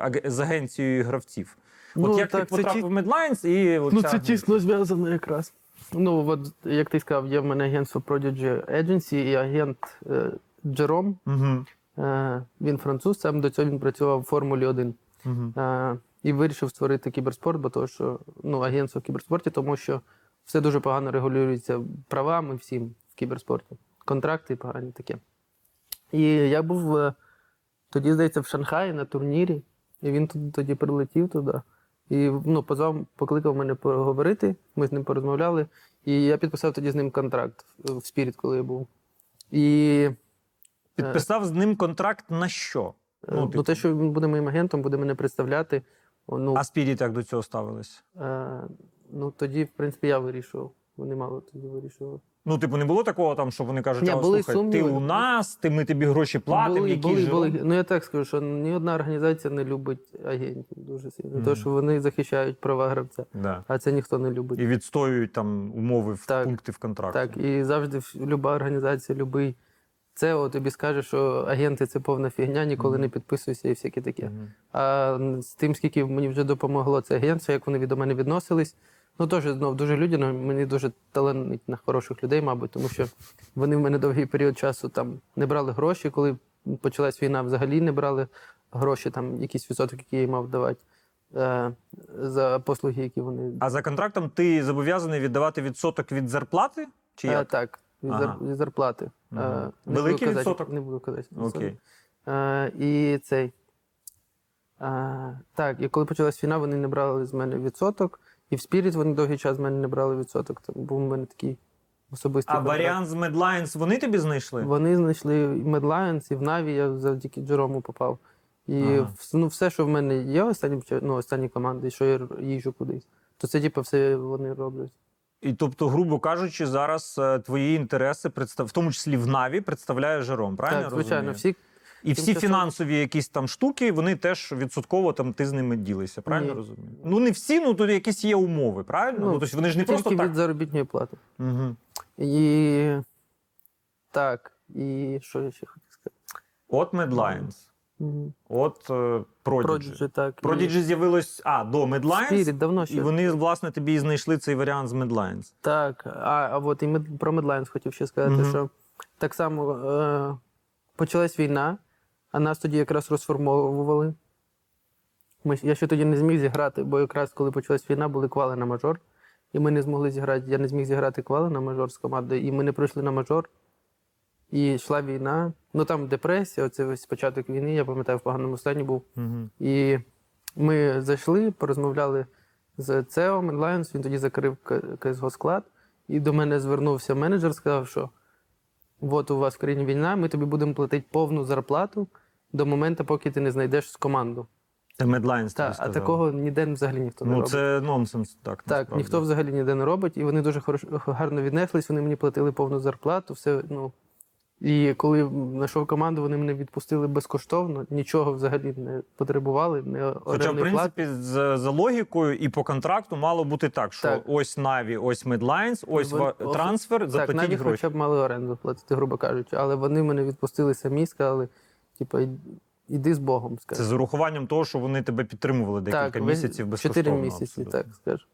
аг- з агенцією гравців. От Ну, як так, ти потрапив в Medlines і Ну, це тісно зв'язано якраз. Ну, от, як ти сказав, є в мене агентство Prodigy Agency і агент е, Джером. Мгм, Е, він француз, сам до цього він працював в Формулі 1. мгм. Е, і вирішив створити кіберспорт, бо то, що ну, агентство в кіберспорті, тому що все дуже погано регулюється правами всім в кіберспорті. Контракти погані таке. І я був е, тоді, здається, в Шанхаї на турнірі, і він тоді прилетів туди. І ну, позвав, покликав мене поговорити, ми з ним порозмовляли. І я підписав тоді з ним контракт в в Спіріт, коли я був. І Підписав з ним контракт на що? ну, Ну, ну, типу. те, що він буде моїм агентом, буде мене представляти. Ну, А Spirit як до цього ставились? Е, ну, тоді, в принципі, я вирішував. Вони мало тоді вирішували. Ну, типу, не було такого, там, що вони кажуть, Ні, а, були слухай, ти у нас, ти, ми тобі гроші платимо, були, які були, були, ну я так скажу, що ні одна організація не любить агентів дуже сильно. Мгм. Тому що вони захищають права гравця, Да. а це ніхто не любить. І відстоюють там умови в Так. пункти в контракті. Так, і завжди люба організація, любий ЦЕО тобі скаже, що агенти це повна фігня, ніколи Мгм. не підписуйся і всяке таке. Мгм. А з тим, скільки мені вже допомогло це агентство, як вони до мене відносились. Ну, теж знов дуже людяно, мені дуже таланить на хороших людей, мабуть, тому що вони в мене довгий період часу там не брали гроші. Коли почалась війна, взагалі не брали гроші, там якийсь відсоток, який я мав давати е, за послуги, які вони. А за контрактом ти зобов'язаний віддавати відсоток від зарплати? Чи Е, як? так. від, Ага. зар- від зарплати. Мгм. Е, не Великий буду казати, відсоток? Не буду казати. Окей. Е, і цей. Е, так, і коли почалась війна, вони не брали з мене відсоток. І в Spirit вони довгий час з мене не брали відсоток. Це був у мене такий особистий А контракт. варіант з Medlines вони тобі знайшли? Вони знайшли і Medlines, і в Наві я завдяки Джерому попав. І Ага. ну, все, що в мене є останні, ну, останні команди, що я їжджу кудись, то це типу, все вони роблять. І тобто, грубо кажучи, зараз е, твої інтереси, в тому числі в Наві, представляє Жером, правильно? так, звичайно, розумію? всі І всі фінансові якісь там штуки, вони теж відсотково там ти з ними ділишся, правильно Ні. розумію? Ну не всі, ну тут якісь є умови, правильно? Ну, Ну, тобто вони ж не просто так. від заробітної плати. Угу. І так, і що я ще хотів сказати? От Medlines, Мгм. от е, Prodigy. Prodigy, і з'явилось а, до Medlines, давно ще. і вони, власне, тобі і знайшли цей варіант з Medlines. Так, а, а от і про Медлайнс хотів ще сказати, Мгм. що так само е, почалась війна, а нас тоді якраз розформовували. Ми, я ще тоді не зміг зіграти, бо якраз коли почалась війна, були квали на мажор, і ми не змогли зіграти. Я не зміг зіграти квали на мажор з командою, і ми не пройшли на мажор. І йшла війна. Ну там депресія, оце весь початок війни, я пам'ятаю, в поганому стані був. Угу. І ми зайшли, порозмовляли з ЦЕО Медлайнс, він тоді закрив КСГО склад, і до мене звернувся менеджер, сказав, що от у вас в країні війна, ми тобі будемо платити повну зарплату до моменту, поки ти не знайдеш команду. Це тобі Так, а такого ніде взагалі ніхто не Ну, робить. це нонсенс, так. Так, насправді. ніхто взагалі ніде не робить, і вони дуже хорош, гарно віднеслись, вони мені платили повну зарплату, все, ну. І коли знайшов команду, вони мене відпустили безкоштовно, нічого взагалі не потребували, не Хоча, в принципі, за, за логікою і по контракту мало бути так, що Так. ось Наві, ось Medlines, ось Вон- трансфер, Так, заплатіть гроші. хоча б мали оренду платити, грубо кажучи. Але вони мене відпустили самі, сказали, типу, іди з Богом, Це з урахуванням того, що вони тебе підтримували декілька так, місяців безкоштовно. Чотири місяці, абсолютно. так скажу.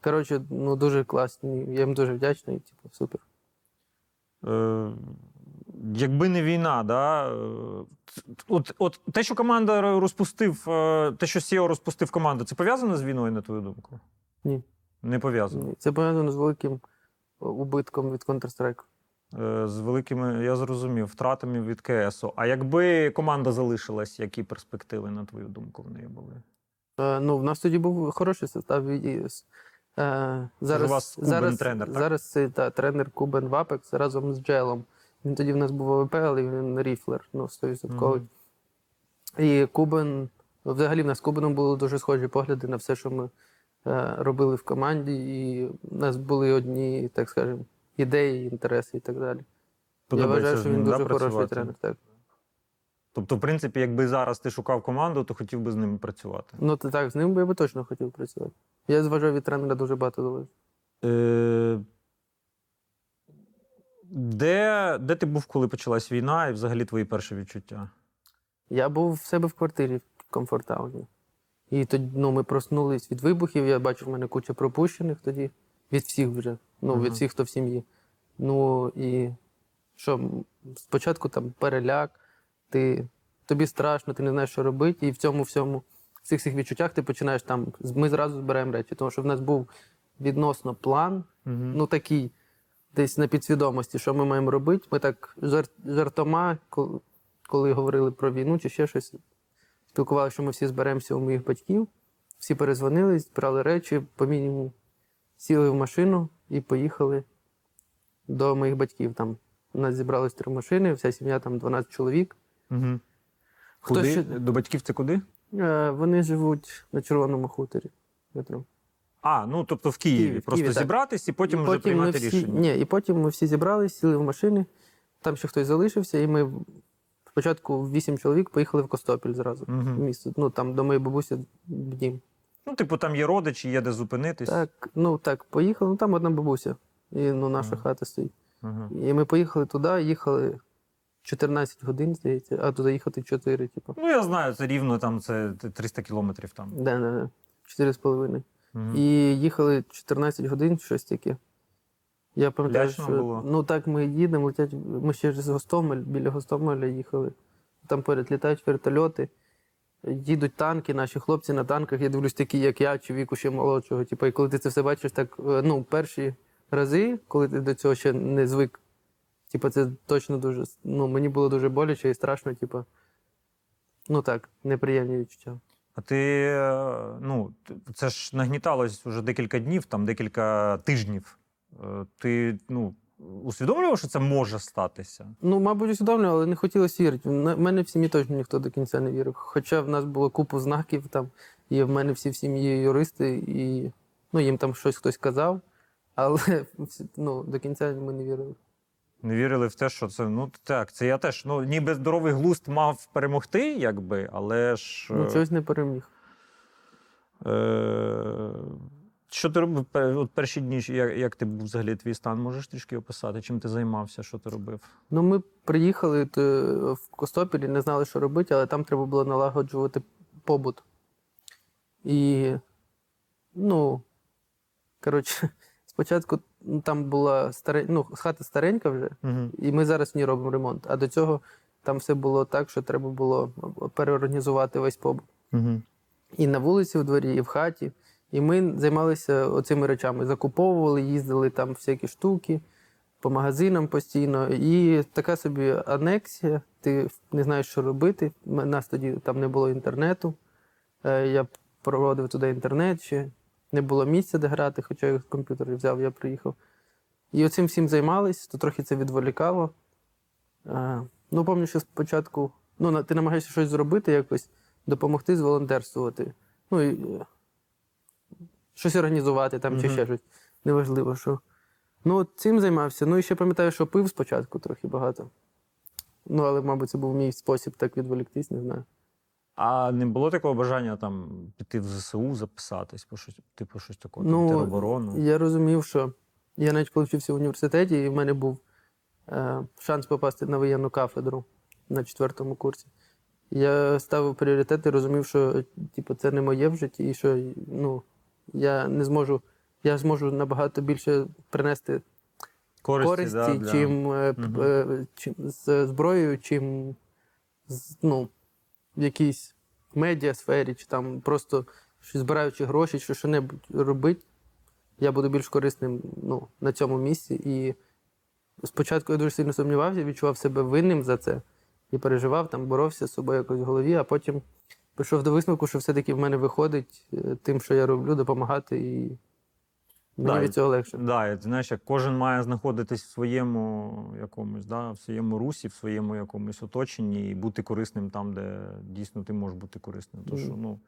Коротше, ну дуже класні. Я їм дуже вдячний, типу, супер. Е, якби не війна, да, е, от, от те, що команда розпустив, е, те, що Сіо розпустив команду, це пов'язано з війною, на твою думку? Ні. Не пов'язано. Ні, Це пов'язано з великим убитком від Counter-Strike. Е, З великими, я зрозумів, втратами від КСу. А якби команда залишилась, які перспективи, на твою думку, в неї були? Е, ну, в нас тоді був хороший состав. І, с- е, зараз, у вас Кубен зараз, тренер, так? зараз це та, тренер Кубен в Apex разом з Джелом. Він тоді в нас був ОВП, але він ріфлер, ну, 100%. Мгм. І Кубен, взагалі в нас з Кубеном були дуже схожі погляди на все, що ми е, робили в команді, і в нас були одні, так скажемо, ідеї, інтереси і так далі. Я вважаю, що він дуже хороший тренер. Так. Тобто, в принципі, якби зараз ти шукав команду, то хотів би з ними працювати. Ну, то так, з ним би я би точно хотів працювати. Я зважаю від тренера дуже багато залежить. Е, де, де ти був, коли почалась війна, і взагалі твої перші відчуття? Я був в себе в квартирі в комфортауні. І тоді ну, ми проснулись від вибухів. Я бачив, в мене куча пропущених тоді. Від всіх вже. Ну, від всіх, хто в сім'ї. Ну і що, спочатку там переляк, ти, тобі страшно, ти не знаєш, що робити, і в цьому всьому, в цих всіх відчуттях ти починаєш там. Ми зразу збираємо речі, тому що в нас був відносно план, ну такий, десь на підсвідомості, що ми маємо робити. Ми так жар, жартома, коли, коли говорили про війну чи ще щось, спілкувалися, що ми всі зберемося у моїх батьків, всі перезвонили, збирали речі, по мінімуму сіли в машину і поїхали до моїх батьків. Там у нас зібралось три машини, вся сім'я там 12 чоловік. Угу. Хто Куди? ще- До батьків це куди? Е, Вони живуть на Червоному хуторі. Метро. А, ну тобто в Києві. Києві, Просто Києві, так. зібратись і потім І вже приймати всі, рішення. Ні, і потім ми всі зібрались, сіли в машини, там ще хтось залишився, і ми спочатку вісім чоловік поїхали в Костопіль зразу. В Угу. місто. Ну там до моєї бабусі в дім. Ну, типу, там є родичі, є де зупинитись. Так, ну так, поїхали. Ну там одна бабуся. І ну, наша Ага. хата стоїть. Угу. І ми поїхали туди, їхали 14 годин, здається, а туди їхати 4, типу. Ну, я знаю, це рівно там це 300 кілометрів там. Да, да, да. 4,5. Угу. І їхали 14 годин, щось таке. Я пам'ятаю, Лячно що було? ну так ми їдемо, летять. Ми ще з Гостомель, біля Гостомеля їхали. Там поряд літають вертольоти, їдуть танки, наші хлопці на танках. Я дивлюсь, такі, як я, чи віку ще молодшого. Типу, і коли ти це все бачиш, так е, ну, перші рази, коли ти до цього ще не звик, Типу, це точно дуже. Ну, мені було дуже боляче і страшно, типу. Ну так, неприємні відчуття. А ти, е, ну, це ж нагніталось вже декілька днів, там декілька тижнів. Е, Ти ну, усвідомлював, що це може статися? Ну, мабуть, усвідомлював, але не хотілося вірити. В мене в сім'ї точно ніхто до кінця не вірив. Хоча в нас було купу знаків там, і в мене всі в сім'ї юристи, і ну, їм там щось хтось казав, але *laughs* ну, до кінця ми не вірили. Не вірили в те, що це ну так, це я теж. Ну ніби здоровий глузд мав перемогти, якби, але ж. Ну, е, чогось не переміг. Е, Що ти робив от перші дні? Як, як ти був взагалі твій стан? Можеш трішки описати? Чим ти займався? Що ти робив? Ну, ми приїхали в Костопіль і не знали, що робити, але там треба було налагоджувати побут. І, ну, коротше, *laughs* спочатку ну, там була старе... ну, хата старенька вже, Угу. і ми зараз в ній робимо ремонт. А до цього там все було так, що треба було переорганізувати весь побут. Угу. І на вулиці у дворі, і в хаті. І ми займалися оцими речами. Закуповували, їздили там всякі штуки по магазинам постійно. І така собі анексія. Ти не знаєш, що робити. У нас тоді там не було інтернету. Е, Я проводив туди інтернет ще. Не було місця, де грати, хоча я комп'ютер взяв, я приїхав. І оцим всім займались, то трохи це відволікало. Е, Ну, пам'ятаю, що спочатку ну, ти намагаєшся щось зробити, якось допомогти зволонтерствувати. Ну, е, щось організувати там чи ще щось. Неважливо, що. Ну, от цим займався. Ну, і ще пам'ятаю, що пив спочатку трохи багато. Ну, але, мабуть, це був мій спосіб так відволіктись, не знаю. А не було такого бажання там піти в ЗСУ, записатись, по щось, типу щось такого, Ну, ну, тероборону? Я розумів, що я навіть коли вчився в університеті, і в мене був е, шанс попасти на воєнну кафедру на четвертому курсі. Я ставив пріоритети, розумів, що типу, це не моє в житті, і що ну, я не зможу, я зможу набагато більше принести користі, да, для- чим, е, е, чим з зброєю, чим з, ну, в якійсь медіасфері, чи там просто збираючи гроші, чи що-небудь робити, я буду більш корисним ну, на цьому місці. І спочатку я дуже сильно сумнівався, відчував себе винним за це і переживав, там боровся з собою якось в голові, а потім прийшов до висновку, що все-таки в мене виходить е, тим, що я роблю, допомагати, і мені Да, від цього легше. Да, і знаєш, як кожен має знаходитись в своєму якомусь, да, в своєму русі, в своєму якомусь оточенні і бути корисним там, де дійсно ти можеш бути корисним. То, що, ну,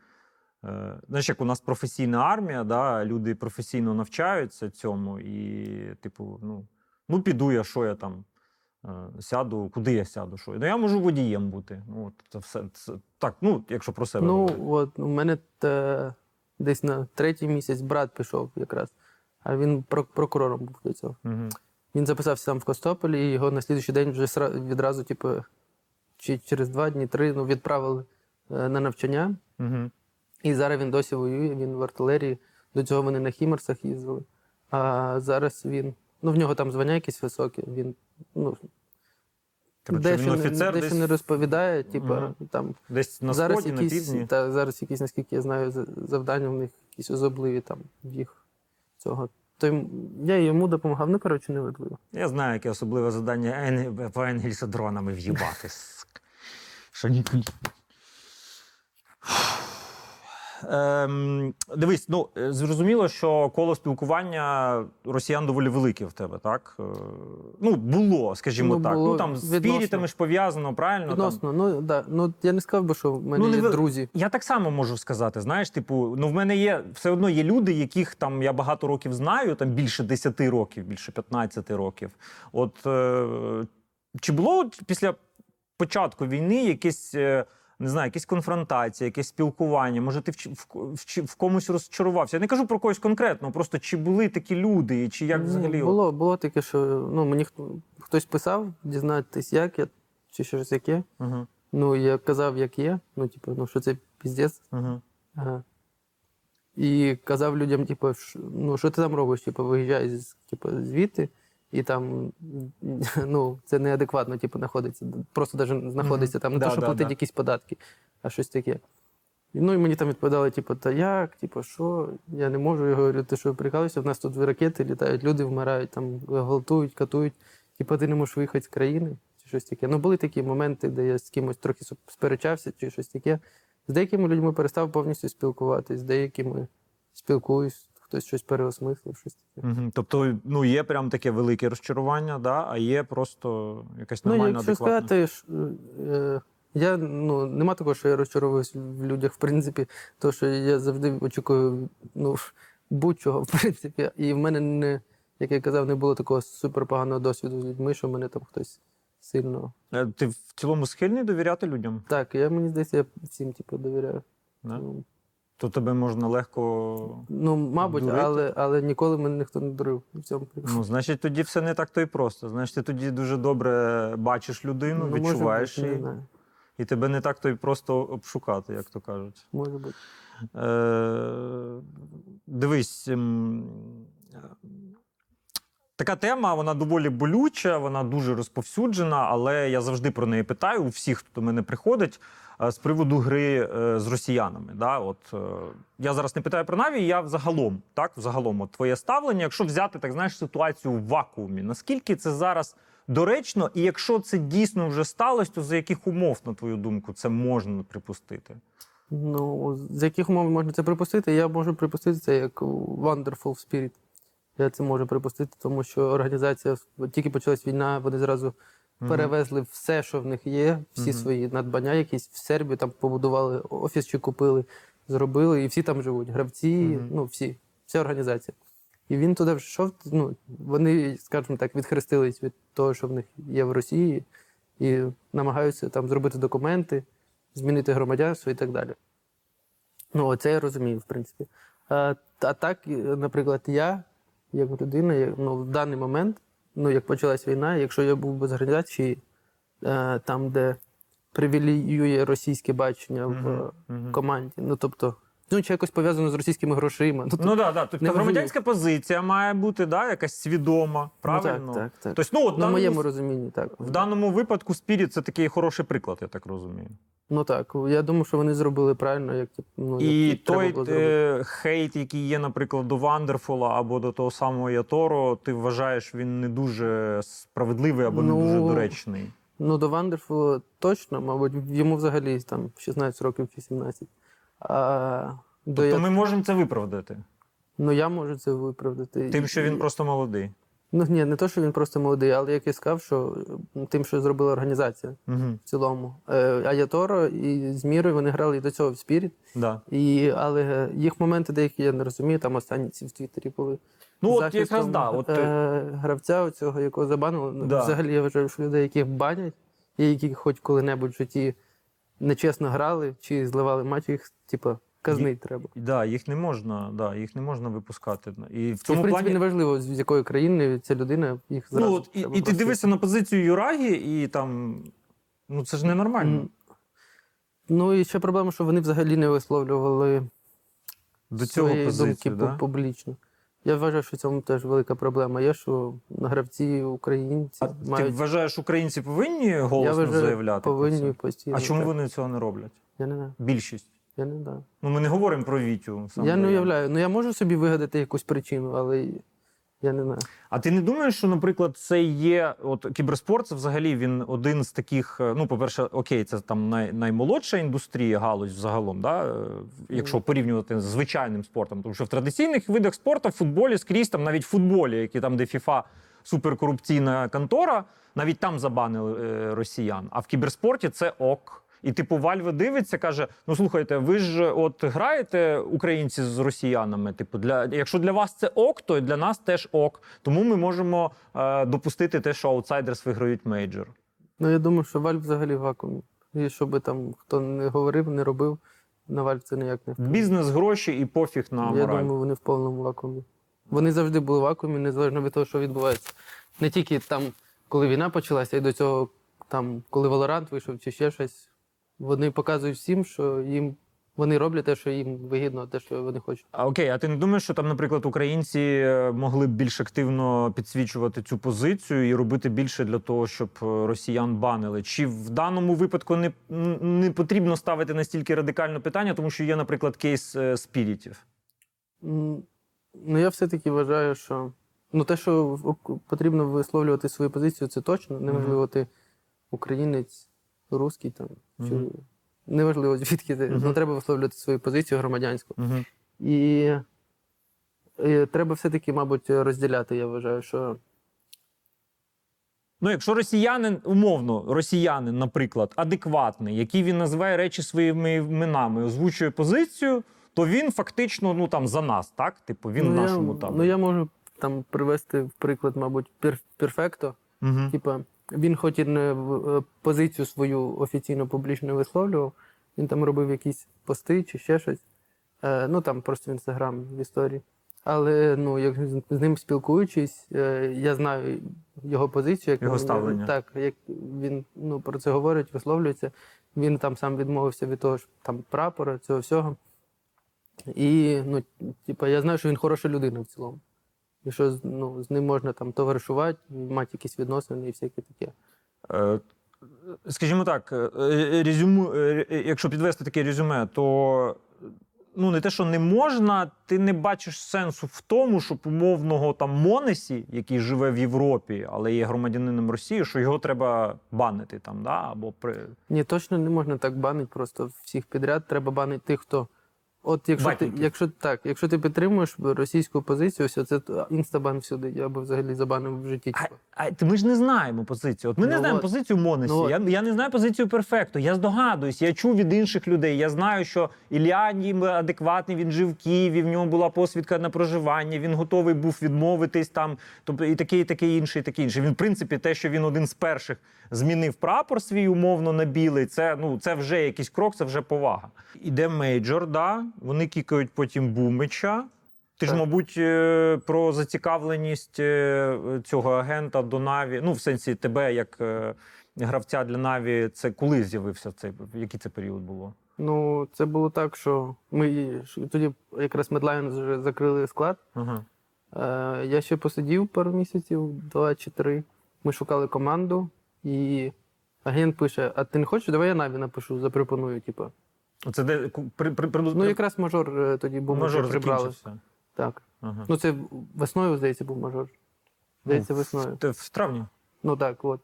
е, знаєш, як у нас професійна армія, да, люди професійно навчаються цьому, і, типу, ну, ну піду я, що я там. Е, Сяду, куди я сяду? Що? Ну, я можу водієм бути. Ну, от, це все, це, так, ну, якщо про себе. Ну, говорити. от у мене те, десь на третій місяць брат пішов якраз, а він прокурором був до цього. Мгм. Він записався там в Костополі, і його на слідуючий день вже відразу, типу, чи через два дні, три ну, відправили е, на навчання. Мгм. І зараз він досі воює, він в артилерії. До цього вони на Хімерсах їздили. А зараз він. Ну, в нього там звання якісь високі. Він ну, Коротше, дещо, він не- офіцер десь, не розповідає, типу, угу. там десь на зараз сході, якісь, на півдні. Та, зараз якісь, наскільки я знаю, завдання в них якісь особливі там в їх цього. То я йому допомагав, ну коротше, неважливо. Я знаю, яке особливе завдання по Енгельсу дронами в'їбати. Що *laughs* ні. Ем, дивись, ну е, зрозуміло, що коло спілкування росіян доволі велике в тебе, так? Е, ну, було, скажімо Ну, так. було ну там з відносно. спірітами ж пов'язано, правильно? Там, ну да. Ну я не сказав би, що в мене Ну, не є ви- друзі. Я так само можу сказати. Знаєш, типу, ну в мене є все одно є люди, яких там я багато років знаю, там більше 10 років, більше 15 років. От е, чи було от після початку війни якесь. е, Не знаю, якісь конфронтації, якесь спілкування. Може, ти в, в, в, в комусь розчарувався. Я не кажу про когось конкретно, просто чи були такі люди, і чи як Ні, взагалі. було, було таке, що ну, мені хто- хтось писав, дізнатись, як я, чи щось яке. Угу, Ну, я казав, як є. Ну, типу, ну, що це піздець. угу. Ага. І казав людям, типу, ну, що ти там робиш? Типу, виїжджай з, типу, звідти, і там *laughs* ну, це неадекватно, типу, знаходиться. Просто навіть знаходиться там, не Да, то, що да, платить да. якісь податки, а щось таке. Ну і мені там відповідали, типу, та як, типу, що? Я не можу. Я говорю, ти що прикалуєшся, в нас тут ракети літають, люди вмирають, там гвалтують, катують. типу, ти не можеш виїхати з країни чи щось таке. Ну, були такі моменти, де я з кимось трохи сперечався чи щось таке. З деякими людьми перестав повністю спілкуватись, з деякими спілкуюсь, хтось щось переосмислив, щось таке. Угу. Тобто, ну є прям таке велике розчарування, да? а є просто якась Ну, нормальна якщо адекватна. сказати, е, я ну, нема такого, що я розчаровуюсь в людях, в принципі, тому що я завжди очікую ну, будь-чого, *laughs* в принципі. І в мене не, як я казав, не було такого суперпоганого досвіду з людьми, що мене там хтось сильно. Е, Ти в цілому схильний довіряти людям? Так, я мені здається, я всім типу, довіряю. Да? То тебе можна легко. Ну, мабуть, Дурити? але, але ніколи мене ніхто не дурив в цьому. Ну, значить, тоді все не так то і просто. Значить, ти тоді дуже добре бачиш людину, Ну, відчуваєш її, і тебе не так то й просто обшукати, як то кажуть. Може бути. Е, дивись. Така тема, вона доволі болюча, вона дуже розповсюджена, але я завжди про неї питаю у всіх, хто до мене приходить, е, з приводу гри е, з росіянами. Да? От, е, я зараз не питаю про Наві, я взагалом, так, взагалом, от твоє ставлення, якщо взяти так, знаєш, ситуацію в вакуумі, наскільки це зараз доречно, і якщо це дійсно вже сталося, то за яких умов, на твою думку, це можна припустити? Ну, з яких умов можна це припустити? Я можу припустити це як Wonderful Spirit. Я це можу припустити, тому що організація тільки почалась війна, вони зразу перевезли все, що в них є, всі Мгм. свої надбання, якісь в Сербію там побудували офіс чи купили, зробили, і всі там живуть. Гравці, Мгм. ну всі, вся організація. І він туди йшов, ну, вони, скажімо так, відхрестились від того, що в них є в Росії, і намагаються там зробити документи, змінити громадянство і так далі. Ну, оце я розумію, в принципі. А, а так, наприклад, я, як людина, я, ну, в даний момент, ну, як почалась війна, якщо я був без організації, е, там, де привілеює російське бачення в мгм. команді, ну тобто, ну, чи якось пов'язано з російськими грошима. Ну, Ну так, да, тобто громадянська позиція має бути да, якась свідома, правильно? Ну, так, так, так. Тобто, ну, от На даному, моєму розумінні, так. в даному випадку Спіріт це такий хороший приклад, я так розумію. Ну так, я думаю, що вони зробили правильно, як ну, І як треба той було е, хейт, який є, наприклад, до Вандерфула або до того самого Яторо, ти вважаєш, він не дуже справедливий або Ну, не дуже доречний. Ну, до Вандерфула точно, мабуть, йому взагалі там 16 років чи 17. А, Тобто я... ми можемо це виправдати, Ну, я можу це виправдати. тим, що він І- просто молодий. Ну, ні, не то, що він просто молодий, але як я сказав, що тим, що зробила організація Угу. в цілому. Е, Аяторо і з Мірою вони грали і до цього в Спіріт. Да. І, але їх моменти деякі я не розумію, там останні ці в Твіттері були. Ну, от захистом, якраз да. От, е, е, гравця, оцього, якого забанили. Ну, Да. Взагалі, я вважаю, що людей, яких банять, і які хоч коли-небудь в житті нечесно грали чи зливали матч, їх, типу, казнить треба. да, їх не можна, да, їх не можна випускати. І в І, в принципі, плані неважливо, з якої країни ця людина, їх зразу. Ну, от, і, і ти дивишся на позицію Юрагі, і там. Ну, це ж ненормально. Ну і ще проблема, що вони взагалі не висловлювали До цього своєї думки да? публічно. Я вважаю, що в цьому теж велика проблема є, що гравці українці А ти мають вважаєш, українці повинні я голосно вважаю, заявляти? повинні постійно. А чому так. вони цього не роблять? Я не знаю. Більшість. Я не знаю. Ну, ми не говоримо про Вітю. сам я не уявляю. Ну я можу собі вигадати якусь причину, але я не знаю. А ти не думаєш, що, наприклад, це є от кіберспорт, це взагалі він один з таких. е, Ну, по-перше, окей, це там най, наймолодша індустрія, галузь взагалом, да? е, якщо порівнювати з звичайним спортом. Тому що в традиційних видах спорту, в футболі скрізь там навіть в футболі, які там, де ФІФА суперкорупційна контора, навіть там забанили е, росіян. А в кіберспорті це ок. І типу Вальве дивиться, каже: ну слухайте, ви ж от граєте українці з росіянами. Типу, для якщо для вас це ок, то для нас теж ок. Тому ми можемо е, допустити те, що аутсайдерс виграють мейджор. Ну я думаю, що Вальв взагалі в вакуумі. І що би там хто не говорив, не робив, на Вальв це ніяк не впливає. Бізнес, гроші і пофіг на Я думаю, вони в повному вакуумі. Вони завжди були в вакуумі, незалежно від того, що відбувається. Не тільки там, коли війна почалася, і до цього, там, коли Valorant вийшов чи ще щось. Вони показують всім, що їм вони роблять те, що їм вигідно, те, що вони хочуть. А окей, а ти не думаєш, що там, наприклад, українці е, могли б більш активно підсвічувати цю позицію і робити більше для того, щоб е, росіян банили? Чи в даному випадку не, не потрібно ставити настільки радикальне питання, тому що є, наприклад, кейс е, спірітів? Ну, я все-таки вважаю, що Ну, те, що потрібно висловлювати свою позицію, це точно. Неважливо, ти українець, русський там, чи Мгм. неважливо, звідки ти. Мгм. Ну, треба висловлювати свою позицію громадянську. Угу. І, і треба все-таки, мабуть, розділяти, я вважаю, що Ну, якщо росіянин, умовно, росіянин, наприклад, адекватний, який він називає речі своїми іменами, озвучує позицію, то він фактично ну там за нас, так? Типу, він ну, нашому я, там. Ну, я можу там привести в приклад, мабуть, пер, перфекто. Угу. Типа, він хоч і не е, позицію свою офіційно публічно висловлював, він там робив якісь пости чи ще щось. Е, ну там просто в інстаграм в історії. Але ну, як з ним спілкуючись, е, я знаю його позицію, як Його він- ставлення. Так, як він ну, про це говорить, висловлюється. Він там сам відмовився від того ж там прапора, цього всього. І ну, типа, я знаю, що він хороша людина в цілому. І що ну, з ним можна там товаришувати, мати якісь відносини і всяке таке. Е, Скажімо так, е, е, резюму, якщо підвести таке резюме, то ну не те, що не можна, ти не бачиш сенсу в тому, щоб умовного там Монесі, який живе в Європі, але є громадянином Росії, що його треба банити там, да? або при Ні, точно не можна так банити просто всіх підряд. Треба банити тих, хто. От якщо ти, якщо так, якщо ти підтримуєш російську позицію, все це інстабан всюди. Я би взагалі забанив в житті. А, типу. а ти- ми ж не знаємо позицію. От ми не Ну знаємо от. позицію Монесі. Ну от. я, я не знаю позицію перфекту. Я здогадуюсь, я чув від інших людей. Я знаю, що Ілля ніби адекватний, він жив в Києві, в нього була посвідка на проживання, він готовий був відмовитись там, тобто і таке, і таке інше, і таке інше. Він, в принципі, те, що він один з перших змінив прапор свій умовно на білий, це, ну, це вже якийсь крок, це вже повага. Іде мейджор, да? Вони кікають потім Бумича. Ти ж, мабуть, е, про зацікавленість е, цього агента до Наві, ну, в сенсі тебе як е, гравця для Наві, це коли з'явився цей, який це період було? Ну, це було так, що ми тоді якраз Медлайн вже закрили склад. Ага. Е, я ще посидів пару місяців, два чи три. Ми шукали команду, і агент пише: А ти не хочеш? Давай я Наві напишу, запропоную. Типу. Це де при, при, при, Ну, якраз мажор е, тоді був мажор прибрали. Так. Ага. Ну, це весною, здається, був мажор. Здається, Ну, весною. В, в травні. Ну так, от.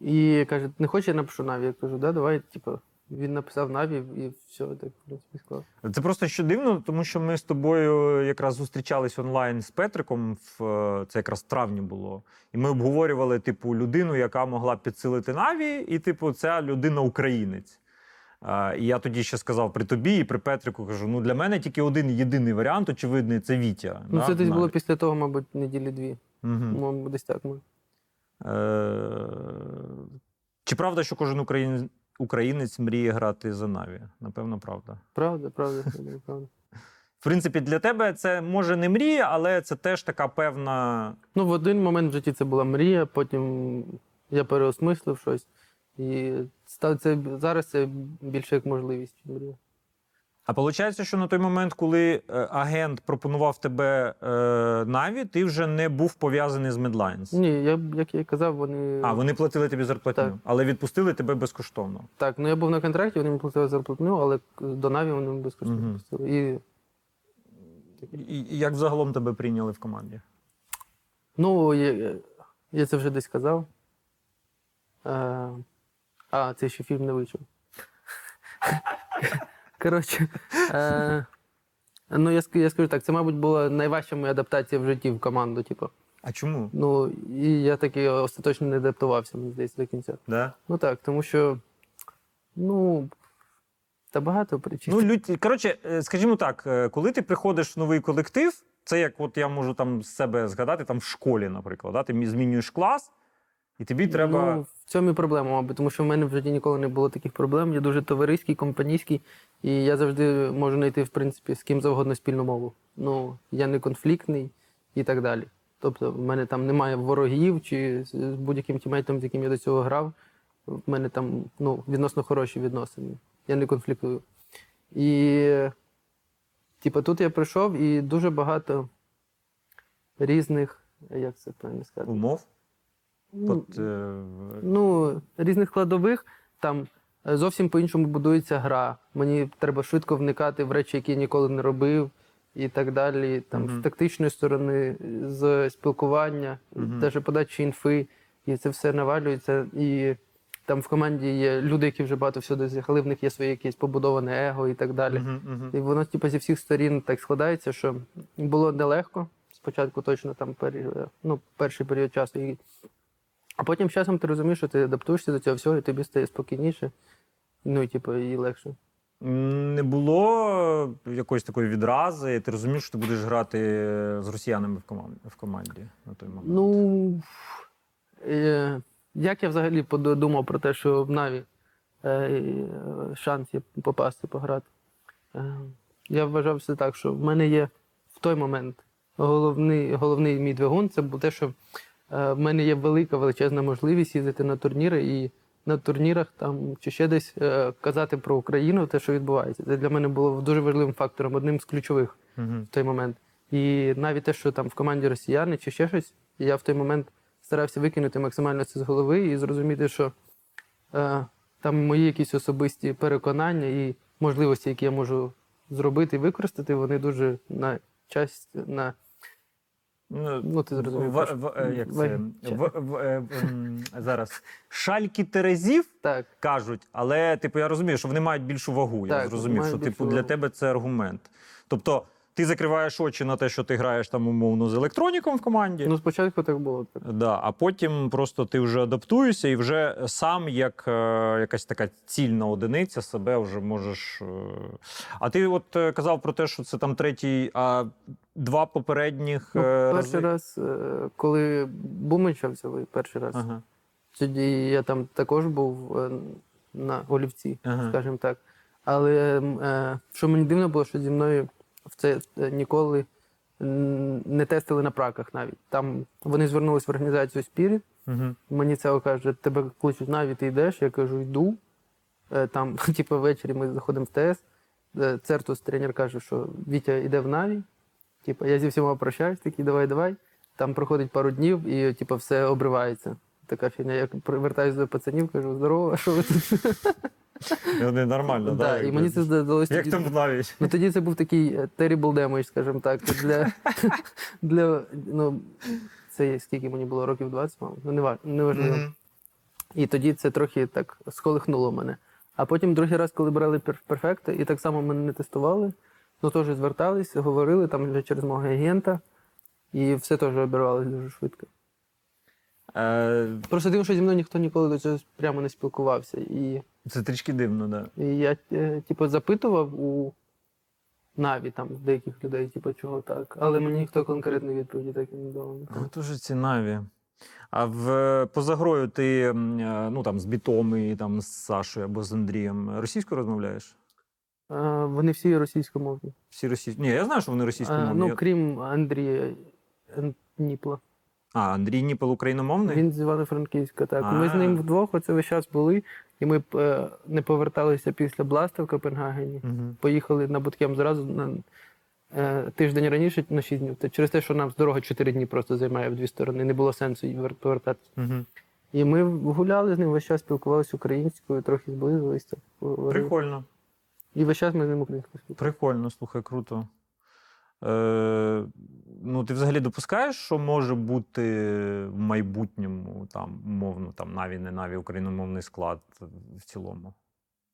І каже, не хочеш, я напишу Наві. Я кажу, да, давай, типу, він написав Наві і все, так, в принципі, склав. Це просто що дивно, тому що ми з тобою якраз зустрічались онлайн з Петриком. В е, це якраз в травні було. І ми обговорювали типу людину, яка могла підсилити Наві, і типу, ця людина українець. А, і я тоді ще сказав при тобі і при Петрику кажу: ну для мене тільки один єдиний варіант, очевидний, це Вітя. Ну, да, це десь в було після того, мабуть, неділі дві. Мгм. Мабуть, десь так. Ми. Е, Чи правда, що кожен українець, українець мріє грати за Наві? Напевно. Правда, правда, правда, правда. В принципі, для тебе це може не мрія, але це теж така певна. Ну, в один момент в житті це була мрія, потім я переосмислив щось. І став це зараз це більше як можливість. А виходить, що на той момент, коли е, агент пропонував тебе е, Наві, ти вже не був пов'язаний з Medlines. Ні, я, як я і казав, вони. А, вони платили тобі зарплатню, Так. але відпустили тебе безкоштовно. Так, ну я був на контракті, вони мені платили зарплатню, але до Наві вони безкоштовно Мгм. пустили. І, І, і як загалом тебе прийняли в команді? ну, я, я це вже десь казав. Е, а, це ще фільм не вийшов. Коротше, е, ну я, ск- я скажу так, це, мабуть, була найважча моя адаптація в житті в команду. Типу. А чому? Ну, і я таки остаточно не адаптувався, мені здається, до кінця. Да? Ну так, тому що, ну, та багато причин. Ну, людь... коротше, е, скажімо так, е, коли ти приходиш в новий колектив, це як от я можу там з себе згадати там в школі, наприклад. Да? Ти мі- змінюєш клас, і тобі треба. Ну, в цьому і проблема, мабуть, тому що в мене в житті ніколи не було таких проблем. Я дуже товариський, компанійський, і я завжди можу знайти, в принципі, з ким завгодно спільну мову. Ну, я не конфліктний і так далі. Тобто, в мене там немає ворогів чи з будь-яким тімейтом, з яким я до цього грав. В мене там ну, відносно хороші відносини. Я не конфліктую. І, типу, тут я прийшов і дуже багато різних, як це правильно сказати? Умов. Ну, От, е, ну, різних складових. Там е, зовсім по-іншому будується гра. Мені треба швидко вникати в речі, які я ніколи не робив. і так далі. Там Мгм. з тактичної сторони, з спілкування, Мгм. навіть подачі інфи, і це все навалюється. І там в команді є люди, які вже багато всього досягли, в них є своє якесь побудоване его і так далі. Мгм, мгм. І воно типу, зі всіх сторін так складається, що було нелегко. Спочатку точно там ну, перший період часу. І... А потім з часом ти розумієш, що ти адаптуєшся до цього всього, і тобі стає спокійніше. Ну і типу, і легше. Не було якоїсь такої відрази. Ти розумів, що ти будеш грати з росіянами в команді, в команді на той момент. Ну е, як я взагалі подумав про те, що в Наві е, е, шанс є попасти пограти. Е, я вважав все так, що в мене є в той момент головний, головний мій двигун це те, що в мене є велика величезна можливість їздити на турніри і на турнірах там чи ще десь е, казати про Україну, те, що відбувається. Це для мене було дуже важливим фактором, одним з ключових в той момент. І навіть те, що там в команді росіяни чи ще щось, я в той момент старався викинути максимально це з голови і зрозуміти, що е, там мої якісь особисті переконання і можливості, які я можу зробити і використати, вони дуже на час на Ну, ти зрозумів, В, в, е, як це? Ваги- В, в, е, зараз. Шальки Терезів так. кажуть, але типу я розумію, що вони мають більшу вагу. я Так, зрозумів, що типу для вагу. тебе це аргумент. Тобто, ти закриваєш очі на те, що ти граєш там умовно з електроніком в команді. Ну, спочатку так було. Так. Да, а потім просто ти вже адаптуєшся і вже сам, як е, якась така цільна одиниця, себе вже можеш. Е... А ти от е, казав про те, що це там третій, а два попередніх Ну, е, перший рази? раз, е, коли Бумича взяли, перший раз, Ага, тоді я там також був е, на олівці. ага. скажімо так. Але е, що мені дивно було, що зі мною це е, ніколи не тестили на праках навіть. Там вони звернулись в організацію Spirit, Угу. мені це каже, тебе кличуть навіть, ти йдеш. Я кажу, йду. Е, Там, *laughs* типу, ввечері ми заходимо в ТС. Е, Цертус тренер каже, що Вітя йде в Наві. Типу, я зі всіма прощаюсь, такий, давай, давай. Там проходить пару днів і типу, все обривається. Така фігня. Я привертаюся до пацанів, кажу, здорово, що ви тут? Вони нормально, Да, да, і мені це здалося. Як тоді- там навіть? Ну тоді це був такий е, terrible damage, скажімо так. Для, *laughs* для ну, це скільки мені було років 20, мабуть, ну не, ва- не важливо. І тоді це трохи так сколихнуло мене. А потім другий раз, коли брали перфекти, і так само мене не тестували, ну теж звертались, говорили там вже через мого агента, і все теж обірвалося дуже швидко. Е, Просто дивно, що зі мною ніхто ніколи до цього прямо не спілкувався. І Це трішки дивно, да. І я е, типу, запитував у Наві там деяких людей, типу, чого так. Але мені ніхто конкретної відповіді так і не дав. Ну, дуже ці наві. А в поза грою ти м, е, ну, там, з Бітом і там, з Сашою або з Андрієм російською розмовляєш? А, вони всі російськомовні. Всі російські. Ні, я знаю, що вони А, російськомовні. ну, крім Андрія Ніпла. А, Андрій Ніпел україномовний? Він з Івано-Франківська. Так. Ми з ним вдвох оце весь час були, і ми е, не поверталися після Бласта в Копенгагені. Угу. Поїхали на буткем зразу на е, тиждень раніше на 6 днів. Через те, що нам з дорога 4 дні просто займає в дві сторони. Не було сенсу повертатися. Угу. І ми гуляли з ним весь час, спілкувалися українською, трохи зблизилися. Прикольно. І весь час ми з ним українською спілкувалися. Прикольно, слухай, круто. Е, ну, ти взагалі допускаєш, що може бути в майбутньому, там, умовно, там, наві, не наві, україномовний склад в цілому?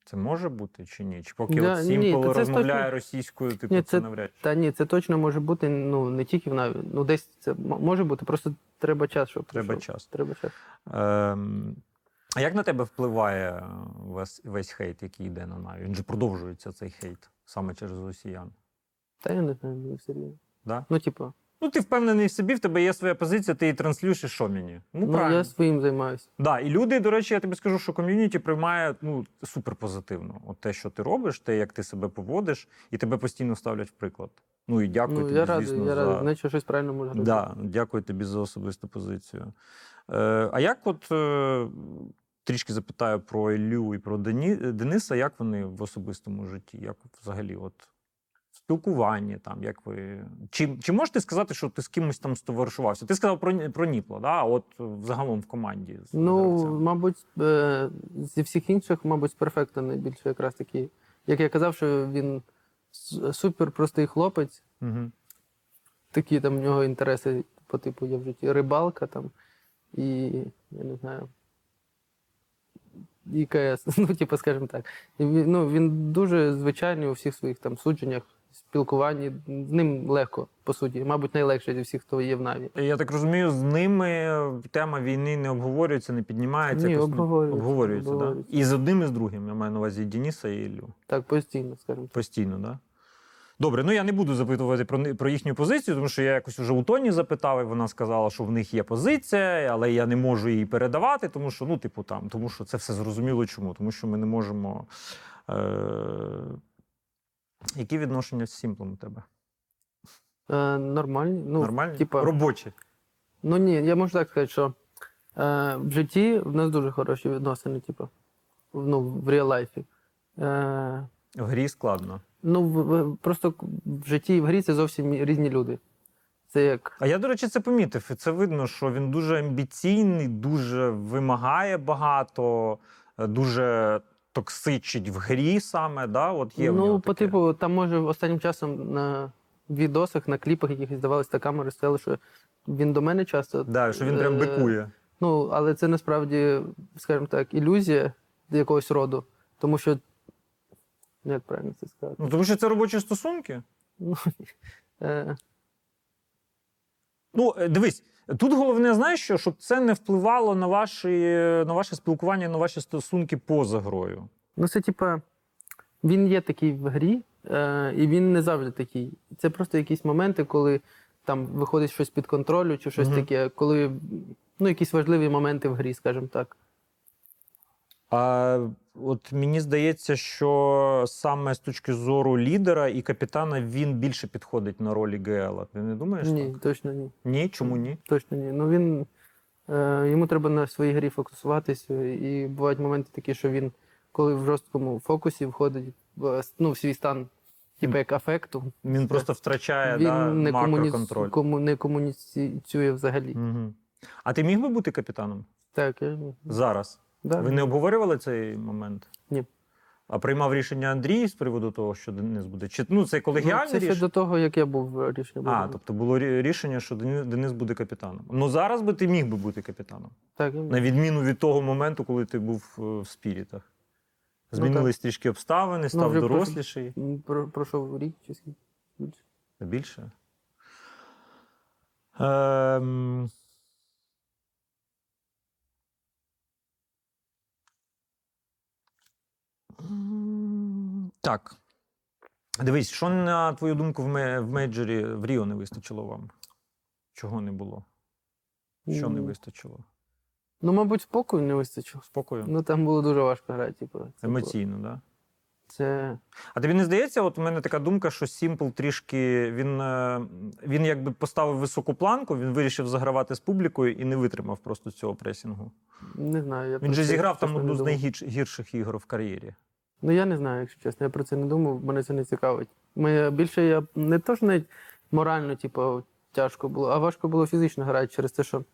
Це може бути чи ні? Чи поки Да, от Сімпл розмовляє точно- російською, типу, Ні, це, це- навряд чи. Та ні, це точно може бути, ну не тільки в Наві. Ну десь це може бути, просто треба час, щоб Треба пройшов. час. Треба час. Ем, а як на тебе впливає весь, весь хейт, який йде на Наві? Він же продовжується цей хейт саме через росіян. Та я не знаю, не серйозно. Да? Ну, типу, Ну, ти впевнений в собі, в тебе є своя позиція, ти її транслюєш, і що мені? Ну, ну, правильно. я своїм займаюся. Да, і люди, до речі, я тобі скажу, що ком'юніті приймає ну, супер позитивно. От те, що ти робиш, те, як ти себе поводиш, і тебе постійно ставлять в приклад. Ну і дякую ну, тобі, я радий, звісно, я за... радий, значить, щось правильно можу робити. Да, дякую тобі за особисту позицію. Е, а як от е, трішки запитаю про Іллю і про Дені, Дениса, як вони в особистому житті? Як взагалі от в спілкуванні, там, як ви. Чи, чи можете сказати, що ти з кимось там стоваришувався? Ти сказав про, про Ніпла, да? а от взагалом в команді. з Ну, гравцями? мабуть, е, зі всіх інших, мабуть, перфекта найбільше якраз таки. Як я казав, що він Супер простий хлопець. Угу. Такі там в нього інтереси по типу є в житті рибалка там і я не знаю. І КС, *laughs* ну, типу, скажімо так. І ну, він дуже звичайний у всіх своїх там судженнях, спілкуванні. З ним легко, по суті. Мабуть, найлегше зі всіх, хто є в Наві. Я так розумію, з ними тема війни не обговорюється, не піднімається. Ні, якось, обговорюється, обговорюється, обговорюється. Да? І з одним і з другим. Я маю на увазі і Дениса і Іллю. Так, постійно, скажімо. Постійно, так? Да? Добре, ну я не буду запитувати про, про їхню позицію, тому що я якось уже у Тоні запитав, і вона сказала, що в них є позиція, але я не можу її передавати, тому що, ну, типу, там, тому що це все зрозуміло чому. Тому що ми не можемо. Е... Які відношення з Сімплом у тебе? Е, нормальні. Ну, Нормальні? Типа, Робочі. ну ні, я можу так сказати, що е, в житті в нас дуже хороші відносини, типу, ну, в real-life і. Е, В грі складно. Ну, в, в- просто в житті і в грі це зовсім різні люди. Це як. А я, до речі, це помітив. І це видно, що він дуже амбіційний, дуже вимагає багато, е, дуже токсичить в грі саме. Да? От є в нього ну, по таке. типу, там може останнім часом на відосах, на кліпах, якихось здавалося, та камери стояли, що він до мене часто. Да, що він прям Е, бикує. Ну, але це насправді, скажімо так, ілюзія якогось роду. Тому що. Як правильно це сказати? Ну, тому що це робочі стосунки. Ну, *laughs* е, Ну, е, дивись, тут головне, знаєш що, щоб це не впливало на, ваші, на ваше спілкування, на ваші стосунки поза грою. Ну, це типа, він є такий в грі, е, і він не завжди такий. Це просто якісь моменти, коли там виходить щось під контролю, чи щось угу. таке, коли ну, якісь важливі моменти в грі, скажімо так. А от мені здається, що саме з точки зору лідера і капітана він більше підходить на ролі ГЛ. Ти не думаєш? ні, так? точно ні. Ні, чому ні? Точно ні. Ну він е, йому треба на своїй грі фокусуватися. І бувають моменти такі, що він, коли в жорсткому фокусі входить в, ну, в свій стан, типу як афекту, Він просто втрачає він да, не, макроконтроль. комуні... кому... не комуніцює взагалі. Угу. А ти міг би бути капітаном Так, я... зараз? Да. Ви не обговорювали цей момент? Ні. А приймав рішення Андрій з приводу того, що Денис буде? Чи ну це колегіальне Ну, це ще рішення? до того, як я був е, рішення. А, тобто було рішення, що Денис буде капітаном. Ну зараз би ти міг би бути капітаном. так, я... На відміну від того моменту, коли ти був е, в спірітах. Змінились трішки обставини, став Ну, вже доросліший. М, пройшов рік чи скільки. більше. Більше. Ем... Так. Дивись, що на твою думку в, ме- в мейджорі в Ріо не вистачило вам? Чого не було? Що не вистачило? Ну, мабуть, спокою не вистачило. Спокою? Ну там було дуже важко грати. Типу. Це Емоційно, так? Да? Це А тобі не здається, от у мене така думка, що Сімпл трішки він, е, він якби поставив високу планку, він вирішив загравати з публікою і не витримав просто цього пресінгу. не знаю. Я Він же зіграв там одну з найгірших ігор в кар'єрі. Ну я не знаю, якщо чесно. Я про це не думав, мене це не цікавить. Ми більше я не то ж навіть морально, типу, тяжко було, а важко було фізично грати через те, що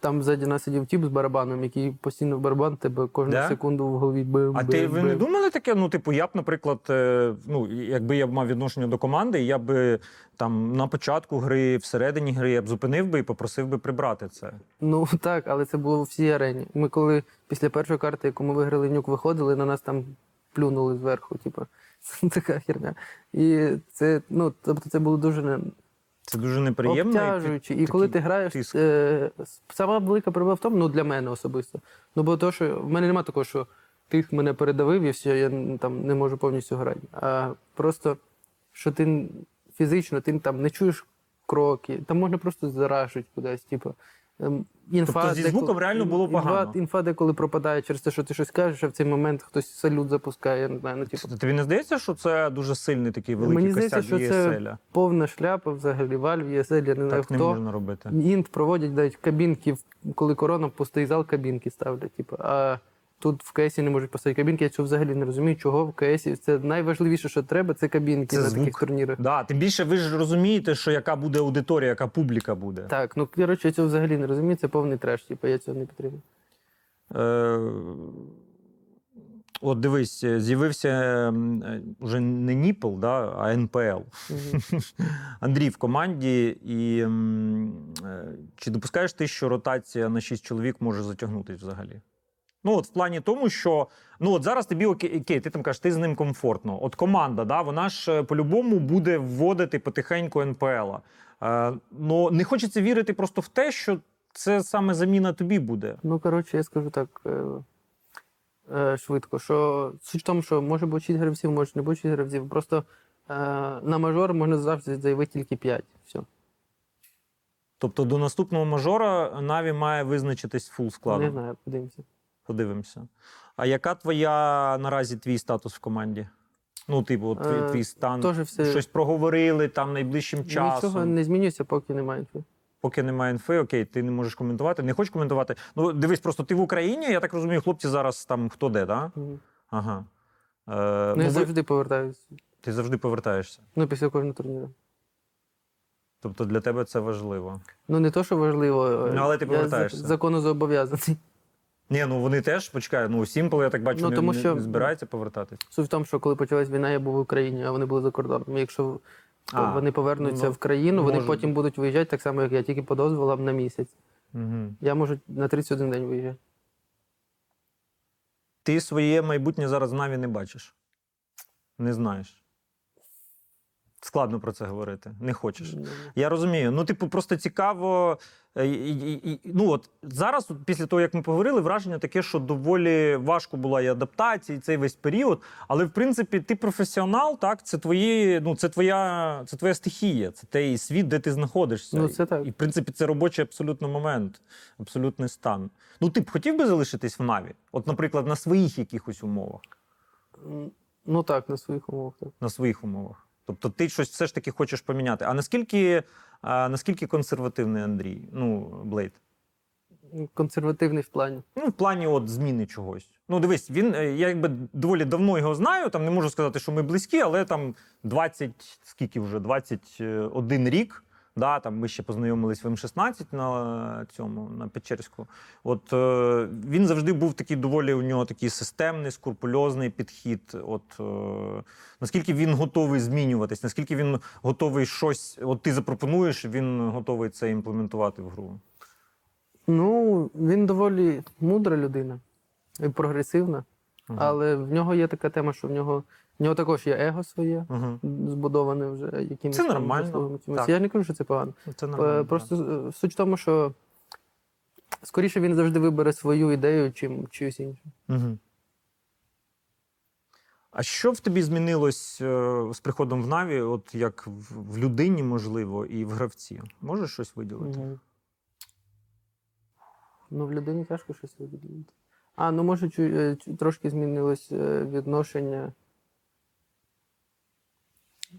там ззаді нас сидів тіп з барабаном, який постійно в барабан тебе кожну Да? секунду в голові бив. А бив, ти ви не думали таке? Ну, типу, я б, наприклад, е, ну, якби я б мав відношення до команди, я би там на початку гри, всередині гри я б зупинив би і попросив би прибрати це. Ну *laughs* так, але це було в всій арені. Ми коли після першої карти, яку ми виграли нюк, виходили, на нас там плюнули зверху, типу, *laughs* така херня. І це, ну, тобто це було дуже Це дуже неприємно. і ти- І коли ти граєш, тиск. е, сама велика проблема в тому, ну для мене особисто. Ну, бо то, що в мене немає такого, що ти мене передавив і все, я там не можу повністю грати. А просто, що ти фізично ти там не чуєш кроки, там можна просто зарашити кудись. Типу, інфа, Тобто зі звуком реально було погано? Інфа деколи пропадає через те, що ти щось кажеш, а в цей момент хтось салют запускає. Я не знаю, ну, типу, Тобі не здається, що це дуже сильний такий великий Мені здається, що це повна шляпа взагалі. Вальв, ЄСЛ, я не знаю Так не хто. можна робити. Інт проводять навіть кабінки, коли корона, пустий зал, кабінки ставлять. Типу. А тут в КСі не можуть поставити кабінки. Я цього взагалі не розумію, чого в КСі. Це найважливіше, що треба, це кабінки Це на звук. таких турнірах. Да, тим більше ви ж розумієте, що яка буде аудиторія, яка публіка буде. Так, ну коротше, я цього взагалі не розумію, це повний треш, типу, я цього не підтримую. Е, От дивись, е, з'явився е, вже не Ніпл, да, а НПЛ. Мгм. *laughs* Андрій в команді. І е, чи допускаєш ти, що ротація на 6 чоловік може затягнутися взагалі? Ну, от в плані тому, що ну от зараз тобі окей, окей, ти там кажеш, ти з ним комфортно. От команда, да, вона ж е, по-любому буде вводити потихеньку НПЛ. Е, ну не хочеться вірити просто в те, що це саме заміна тобі буде. Ну, коротше, я скажу так е, е, швидко, що суть в тому, що може бути 6 гравців, може не бути 6 гравців. Просто е, на мажор можна завжди заявити тільки 5. Все. Тобто до наступного мажора Наві має визначитись full Не знаю, подивимося. Подивимося. А яка твоя наразі твій статус в команді? Ну, типу, твій, Е, твій стан. Теж все Щось проговорили там найближчим часом. нічого не змінюється, поки немає інфи. Поки немає інфи, окей, ти не можеш коментувати. Не хочеш коментувати. Ну, дивись, просто ти в Україні, я так розумію, хлопці зараз там хто де, да? Мгм. Ага. Е, Ну, ну, я ви- завжди повертаюся. Ти завжди повертаєшся. Ну, після кожного турніру. Тобто для тебе це важливо. Ну, не то, що важливо. е, Ну, але ти я повертаєшся. закону зобов'язаний. Ні, ну вони теж почекай. Ну, Сімпл, я так бачу, Ну, тому не- що- не збирається повертатись. Суть в тому, що коли почалась війна, я був в Україні, а вони були за кордоном. Якщо А, вони повернуться ну, в країну, вони потім будуть виїжджати так само, як я, тільки по дозволам на місяць. Угу. Я можу на 31 день виїжджати. Ти своє майбутнє зараз в Наві не бачиш. Не знаєш. Складно про це говорити. Не хочеш. Я розумію. Ну, типу, просто цікаво. е, І, і, і, ну, от зараз, після того, як ми поговорили, враження таке, що доволі важко була і адаптація, і цей весь період. Але, в принципі, ти професіонал, так? Це твої, ну, це твоя, це твоя стихія, це той світ, де ти знаходишся. Ну, це так. І, в принципі, це робочий абсолютно момент, абсолютний стан. Ну, ти б хотів би залишитись в Наві? От, наприклад, на своїх якихось умовах. Ну так, на своїх умовах. Так. на своїх умовах. Тобто ти щось все ж таки хочеш поміняти. А наскільки, а, наскільки консервативний Андрій? Ну, Блейд? Консервативний в плані. Ну, в плані от зміни чогось. Ну, дивись, він е, я якби доволі давно його знаю. Там не можу сказати, що ми близькі, але там 20, скільки вже 21 рік. Да, там ми ще познайомились в М16 на цьому на Печерську. От е, він завжди був такий доволі у нього такий системний, скрупульозний підхід. От е, наскільки він готовий змінюватись, наскільки він готовий щось, от ти запропонуєш, він готовий це імплементувати в гру. Ну, він доволі мудра людина і прогресивна. Мгм. Але в нього є така тема, що в нього, в нього також є его своє, Мгм. збудоване вже якимось Це нормально. Так. Я не кажу, що це погано. Це Е, нормально. Просто е, суть в тому, що скоріше він завжди вибере свою ідею, чим чиюсь іншу. Угу. А що в тобі змінилось е, з приходом в Наві, от як в, людині, можливо, і в гравці? Можеш щось виділити? Мгм. Ну, в людині тяжко щось виділити. А, ну може, трошки змінилось відношення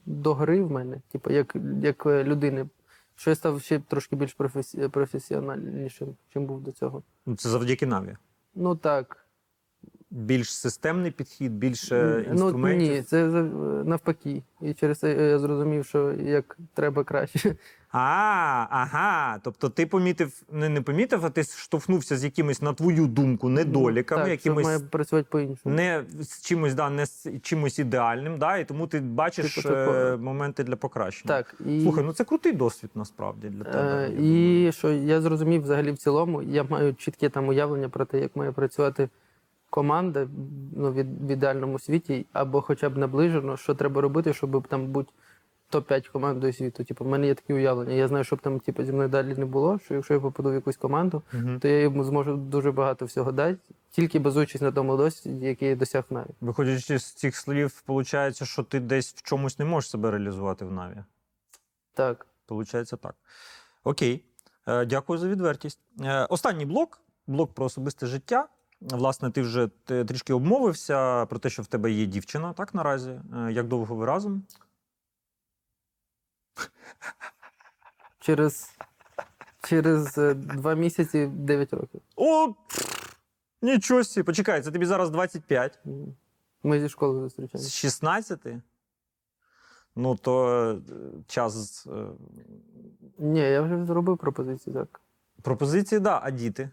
до гри в мене, типу, як, як е, людини. Що я став ще трошки більш професі... професіональнішим, чим був до цього. Ну, Це завдяки Наві. Ну так. Більш системний підхід, більше ну, інструментів. ні, це навпаки. І через це я зрозумів, що як треба краще. А, ага. Тобто ти помітив, не, не помітив, а ти штовхнувся з якимись, на твою думку, недоліками, так, що має працювати по-іншому. не з чимось, да, не з чимось ідеальним, да, і тому ти бачиш Типу е, моменти для покращення. Так, і... Слухай, ну це крутий досвід насправді для тебе. Е, я думаю. і що я зрозумів взагалі в цілому, я маю чітке там уявлення про те, як має працювати команда ну, від, в ідеальному світі, або хоча б наближено, що треба робити, щоб там бути топ-5 командою світу. Типу, в мене є такі уявлення. Я знаю, щоб там типу, зі мною далі не було, що якщо я попаду в якусь команду, Мгм. то я йому зможу дуже багато всього дати, тільки базуючись на тому досвіді, який я досяг навіть. Виходячи з цих слів, виходить, що ти десь в чомусь не можеш себе реалізувати в Наві. Так. Получається так. Окей. Е, Дякую за відвертість. Е, Останній блок блок про особисте життя. Власне, ти вже трішки обмовився про те, що в тебе є дівчина, так наразі. Е, Як довго ви разом? Через, через е, два місяці 9 років. О! Нічого собі. Почекай, це тобі зараз 25. Ми зі школи зустрічаємося. З 16? Ну, то е, час Ні, я вже зробив пропозицію, так. пропозиції, да, а діти?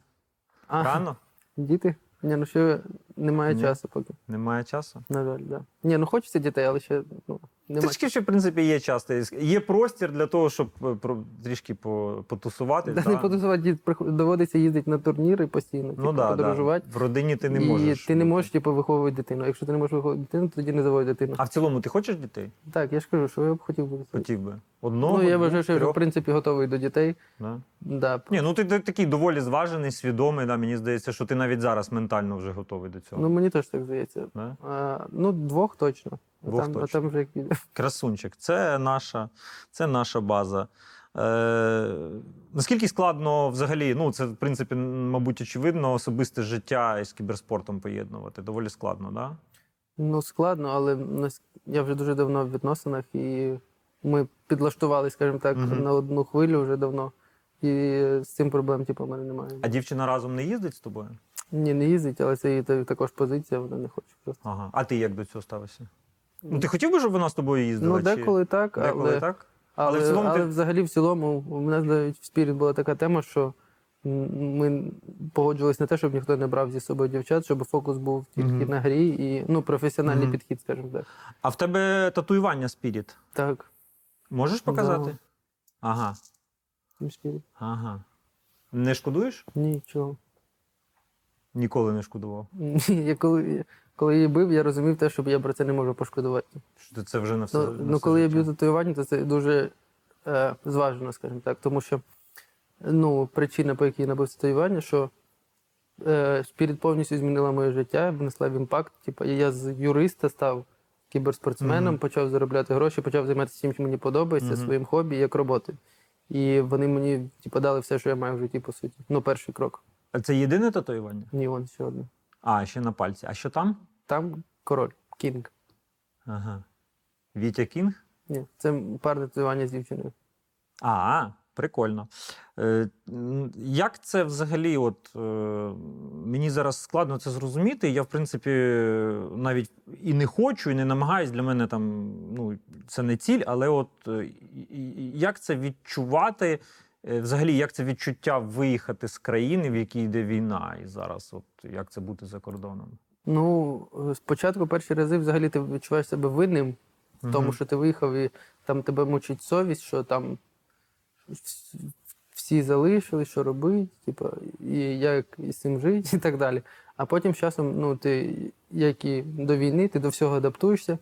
А, Рано? Діти? Ні, ну ще немає Ні. часу поки. Немає часу? На жаль, да. Ні, ну хочеться дітей, але ще ну, немає. Трішки ще, в принципі, є час. Є простір для того, щоб е, трішки по- потусувати. Да, та? не потусувати, доводиться їздити на турніри постійно, Ну типу, да, подорожувати. да. В родині ти не і можеш. ти не можеш типу, виховувати дитину. Якщо ти не можеш виховувати дитину, тоді не заводь дитину. А в цілому ти хочеш дітей? Так, я ж кажу, що я б хотів би. Хотів би. Одного? Ну, я вважаю, що я в принципі готовий до дітей. Да. Да. Ні, ну ти, ти такий доволі зважений, свідомий. Да, мені здається, що ти навіть зараз ментально вже готовий до цього. Ну мені теж так здається. Да? А, ну, двох точно. Двох там, точно. А там вже як піде. Красунчик, це наша, це наша база. Е, наскільки складно взагалі, ну це в принципі, мабуть, очевидно, особисте життя із кіберспортом поєднувати. Доволі складно, да? Ну, складно, але я вже дуже давно в відносинах, і ми підлаштували, скажімо так, Мгм. на одну хвилю вже давно. І з цим проблем, типу, в мене немає. А дівчина разом не їздить з тобою? Ні, не їздить, але це її також позиція, вона не хоче просто. Ага. А ти як до цього ставишся? Ну, ти хотів би, щоб вона з тобою їздила? Ну, деколи так, деколи але, так? але, Але в але, ти- взагалі в цілому у мене навіть в Spirit була така тема, що ми погоджувалися на те, щоб ніхто не брав зі собою дівчат, щоб фокус був тільки Мгм. на грі і ну, професіональний Мгм. підхід, скажімо так. А в тебе татуювання Spirit. Так, Можеш показати? Да. Ага. Ага. Не шкодуєш? Нічого. Ніколи не шкодував. Я коли, коли її бив, я розумів те, що я про це не можу пошкодувати. Що це вже на все. Ну, на ну все коли я б'ю татуювання, то це дуже е, зважено, скажімо так. Тому що ну, причина, по якій я набив татуювання, що е, Spirit повністю змінила моє життя, внесла в impact. Типу, я з юриста став кіберспортсменом, Мгм. почав заробляти гроші, почав займатися тим, що мені подобається, Мгм. своїм хобі, як роботою. І вони мені типу, дали все, що я маю в житті, по суті. Ну, перший крок. А це єдине татуювання? Ні, вон ще одне. А, ще на пальці. А що там? Там король, кінг. Ага. Вітя Кінг? Ні, це парне татуювання з дівчиною. А, прикольно. Е, як це взагалі? От, е, мені зараз складно це зрозуміти. Я, в принципі, навіть і не хочу, і не намагаюсь. Для мене там ну, це не ціль, але от е, як це відчувати? Е, Взагалі, як це відчуття виїхати з країни, в якій йде війна, і зараз, от як це бути за кордоном? Ну, е, спочатку перші рази взагалі ти відчуваєш себе винним в тому, що ти виїхав, і там тебе мучить совість, що там всі залишили, що робити, типу, і як із цим жити, *laughs* і так далі. А потім з часом, ну, ти, як і до війни, ти до всього адаптуєшся,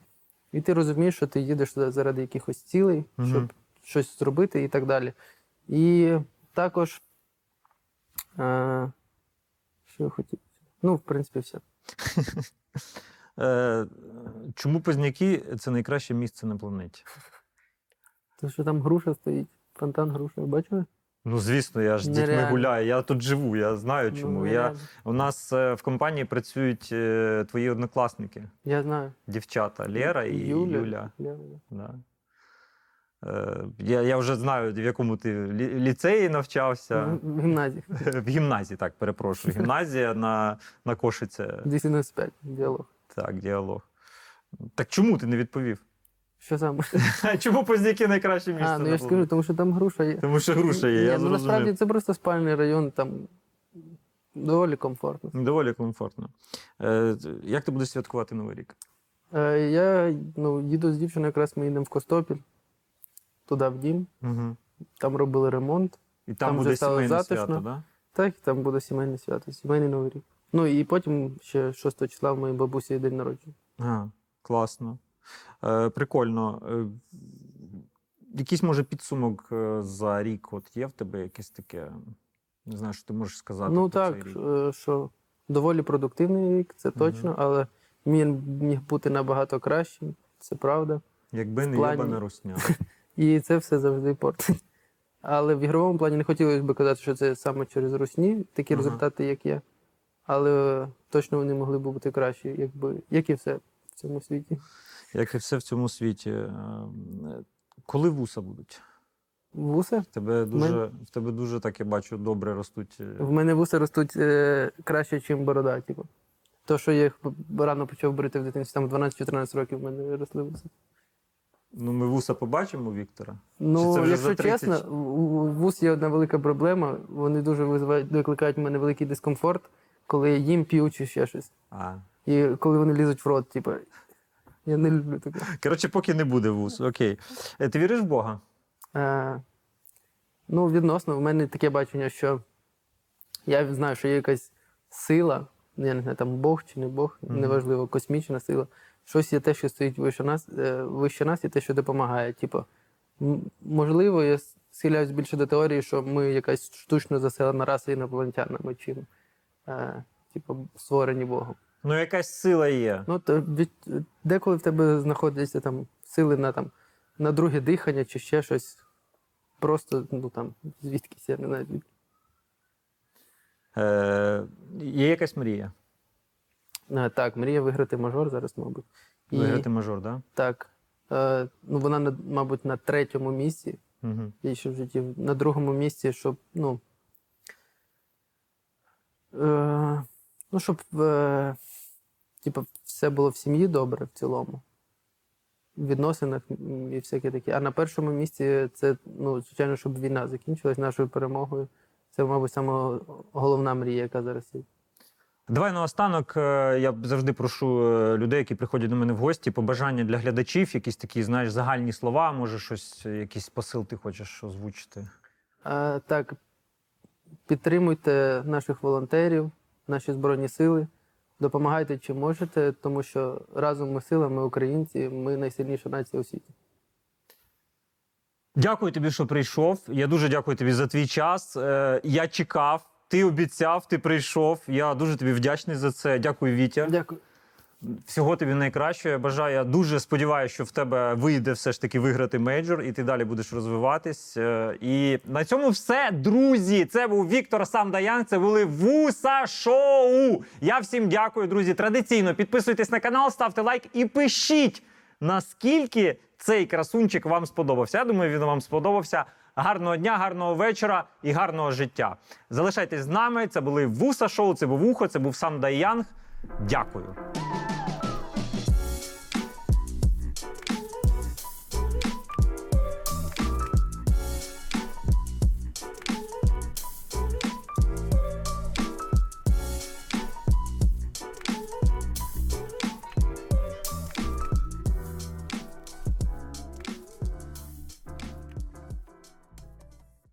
і ти розумієш, що ти їдеш туди заради якихось цілей, Мгм. щоб щось зробити і так далі. І також. Е, що я хотів? Ну, в принципі, все. *laughs* Е, чому Позняки це найкраще місце на планеті? *laughs* То що там груша стоїть, фонтан груша, бачили? Ну, звісно, я ж з дітьми Нереально. гуляю. Я тут живу, я знаю чому. Ну, я, реально. у нас е, в компанії працюють е, твої однокласники, Я знаю. дівчата Лера і Юля. Юля. Юля. Да. Е, я, я вже знаю, в якому ти ліцеї навчався. Ну, В гімназії. В гімназії, так, перепрошую. Гімназія на, на Кошице. 295 діалог. Так, діалог. Так чому ти не відповів? Що саме? *laughs* Чому Позняки найкраще місце? А, ну я ж скажу, тому що там груша є. Тому що груша є, я ну насправді це просто спальний район, там доволі комфортно. Доволі комфортно. Е, як ти будеш святкувати Новий рік? Е, я ну, їду з дівчиною, якраз ми їдемо в Костопіль, туди в дім, Угу. там робили ремонт. І там, Там вже стало сімейне затишно. свято, да? Так, і там буде сімейне свято, сімейний новий рік. Ну і потім ще 6 числа в моїй бабусі день народження. А, класно. Е, прикольно. Е, якийсь може підсумок е, за рік от є в тебе якесь таке. Не знаю, що ти можеш сказати. Ну про так, цей рік. е, що доволі продуктивний рік, це точно, але він міг бути набагато кращим, це правда. Якби не плані- русня. *laughs* І це все завжди портить. *laughs* Але в ігровому плані не хотілося б казати, що це саме через русні, такі Ага. результати, як є. Але точно вони могли б бути кращі, якби, як і все в цьому світі. Як і все в цьому світі. Е, Коли вуса будуть? Вуса? В тебе дуже, в тебе дуже так я бачу, добре ростуть. е, В мене вуса ростуть е, краще, ніж борода. Типу. То, що я їх рано почав брити в дитинстві, там 12-14 років в мене росли вуса. Ну, ми вуса побачимо, Віктора. Чи Ну, це вже якщо за 30? чесно, у вуз є одна велика проблема. Вони дуже визивають, викликають в мене великий дискомфорт, коли я їм п'ю чи ще щось. А. І коли вони лізуть в рот, типу, я не люблю таке. Коротше, поки не буде вуз. Окей. Е, Ти віриш в Бога? Е, ну, відносно, в мене таке бачення, що я знаю, що є якась сила, я не знаю, там Бог чи не Бог, Мгм. неважливо, космічна сила. Щось є те, що стоїть вище нас, е, вище нас і те, що допомагає. Типу, можливо, я схиляюсь більше до теорії, що ми якась штучно заселена раса інопланетянами, чим е, типу, створені Богом. Ну, якась сила є. Ну, то від, деколи в тебе знаходяться там сили на, там, на друге дихання чи ще щось. Просто, ну там, звідкись, я не знаю. звідки. Е, є якась мрія. Так, мрія виграти мажор зараз, мабуть. І Виграти мажор, так? так. Е, ну, вона, мабуть, на третьому місці, Угу. і ще в житті. На другому місці, щоб, ну. Е, ну, щоб е, типу, все було в сім'ї добре в цілому. В відносинах і всяке таке. А на першому місці це, ну, звичайно, щоб війна закінчилась нашою перемогою. Це, мабуть, саме головна мрія, яка зараз є. Давай наостанок. е, Я завжди прошу е, людей, які приходять до мене в гості, побажання для глядачів, якісь такі, знаєш, загальні слова, може, щось, е, якийсь посил ти хочеш озвучити. А, так, підтримуйте наших волонтерів, наші Збройні Сили. Допомагайте чим можете, тому що разом ми сила, ми українці, ми найсильніша нація у світі. Дякую тобі, що прийшов. Я дуже дякую тобі за твій час. Е, Я чекав, ти обіцяв, ти прийшов. Я дуже тобі вдячний за це. Дякую, Вітя. Дякую. Всього тобі найкращого. Я бажаю. Я дуже сподіваюся, що в тебе вийде все ж таки виграти мейджор, і ти далі будеш розвиватись. Е, І на цьому все, друзі. Це був Віктор Самдаян. Це були Вуса Шоу. Я всім дякую, друзі. Традиційно підписуйтесь на канал, ставте лайк і пишіть, наскільки цей красунчик вам сподобався. Я думаю, він вам сподобався. Гарного дня, гарного вечора і гарного життя. Залишайтесь з нами. Це були Вуса Шоу, це був ухо. це був Сам Дайянг. Дякую.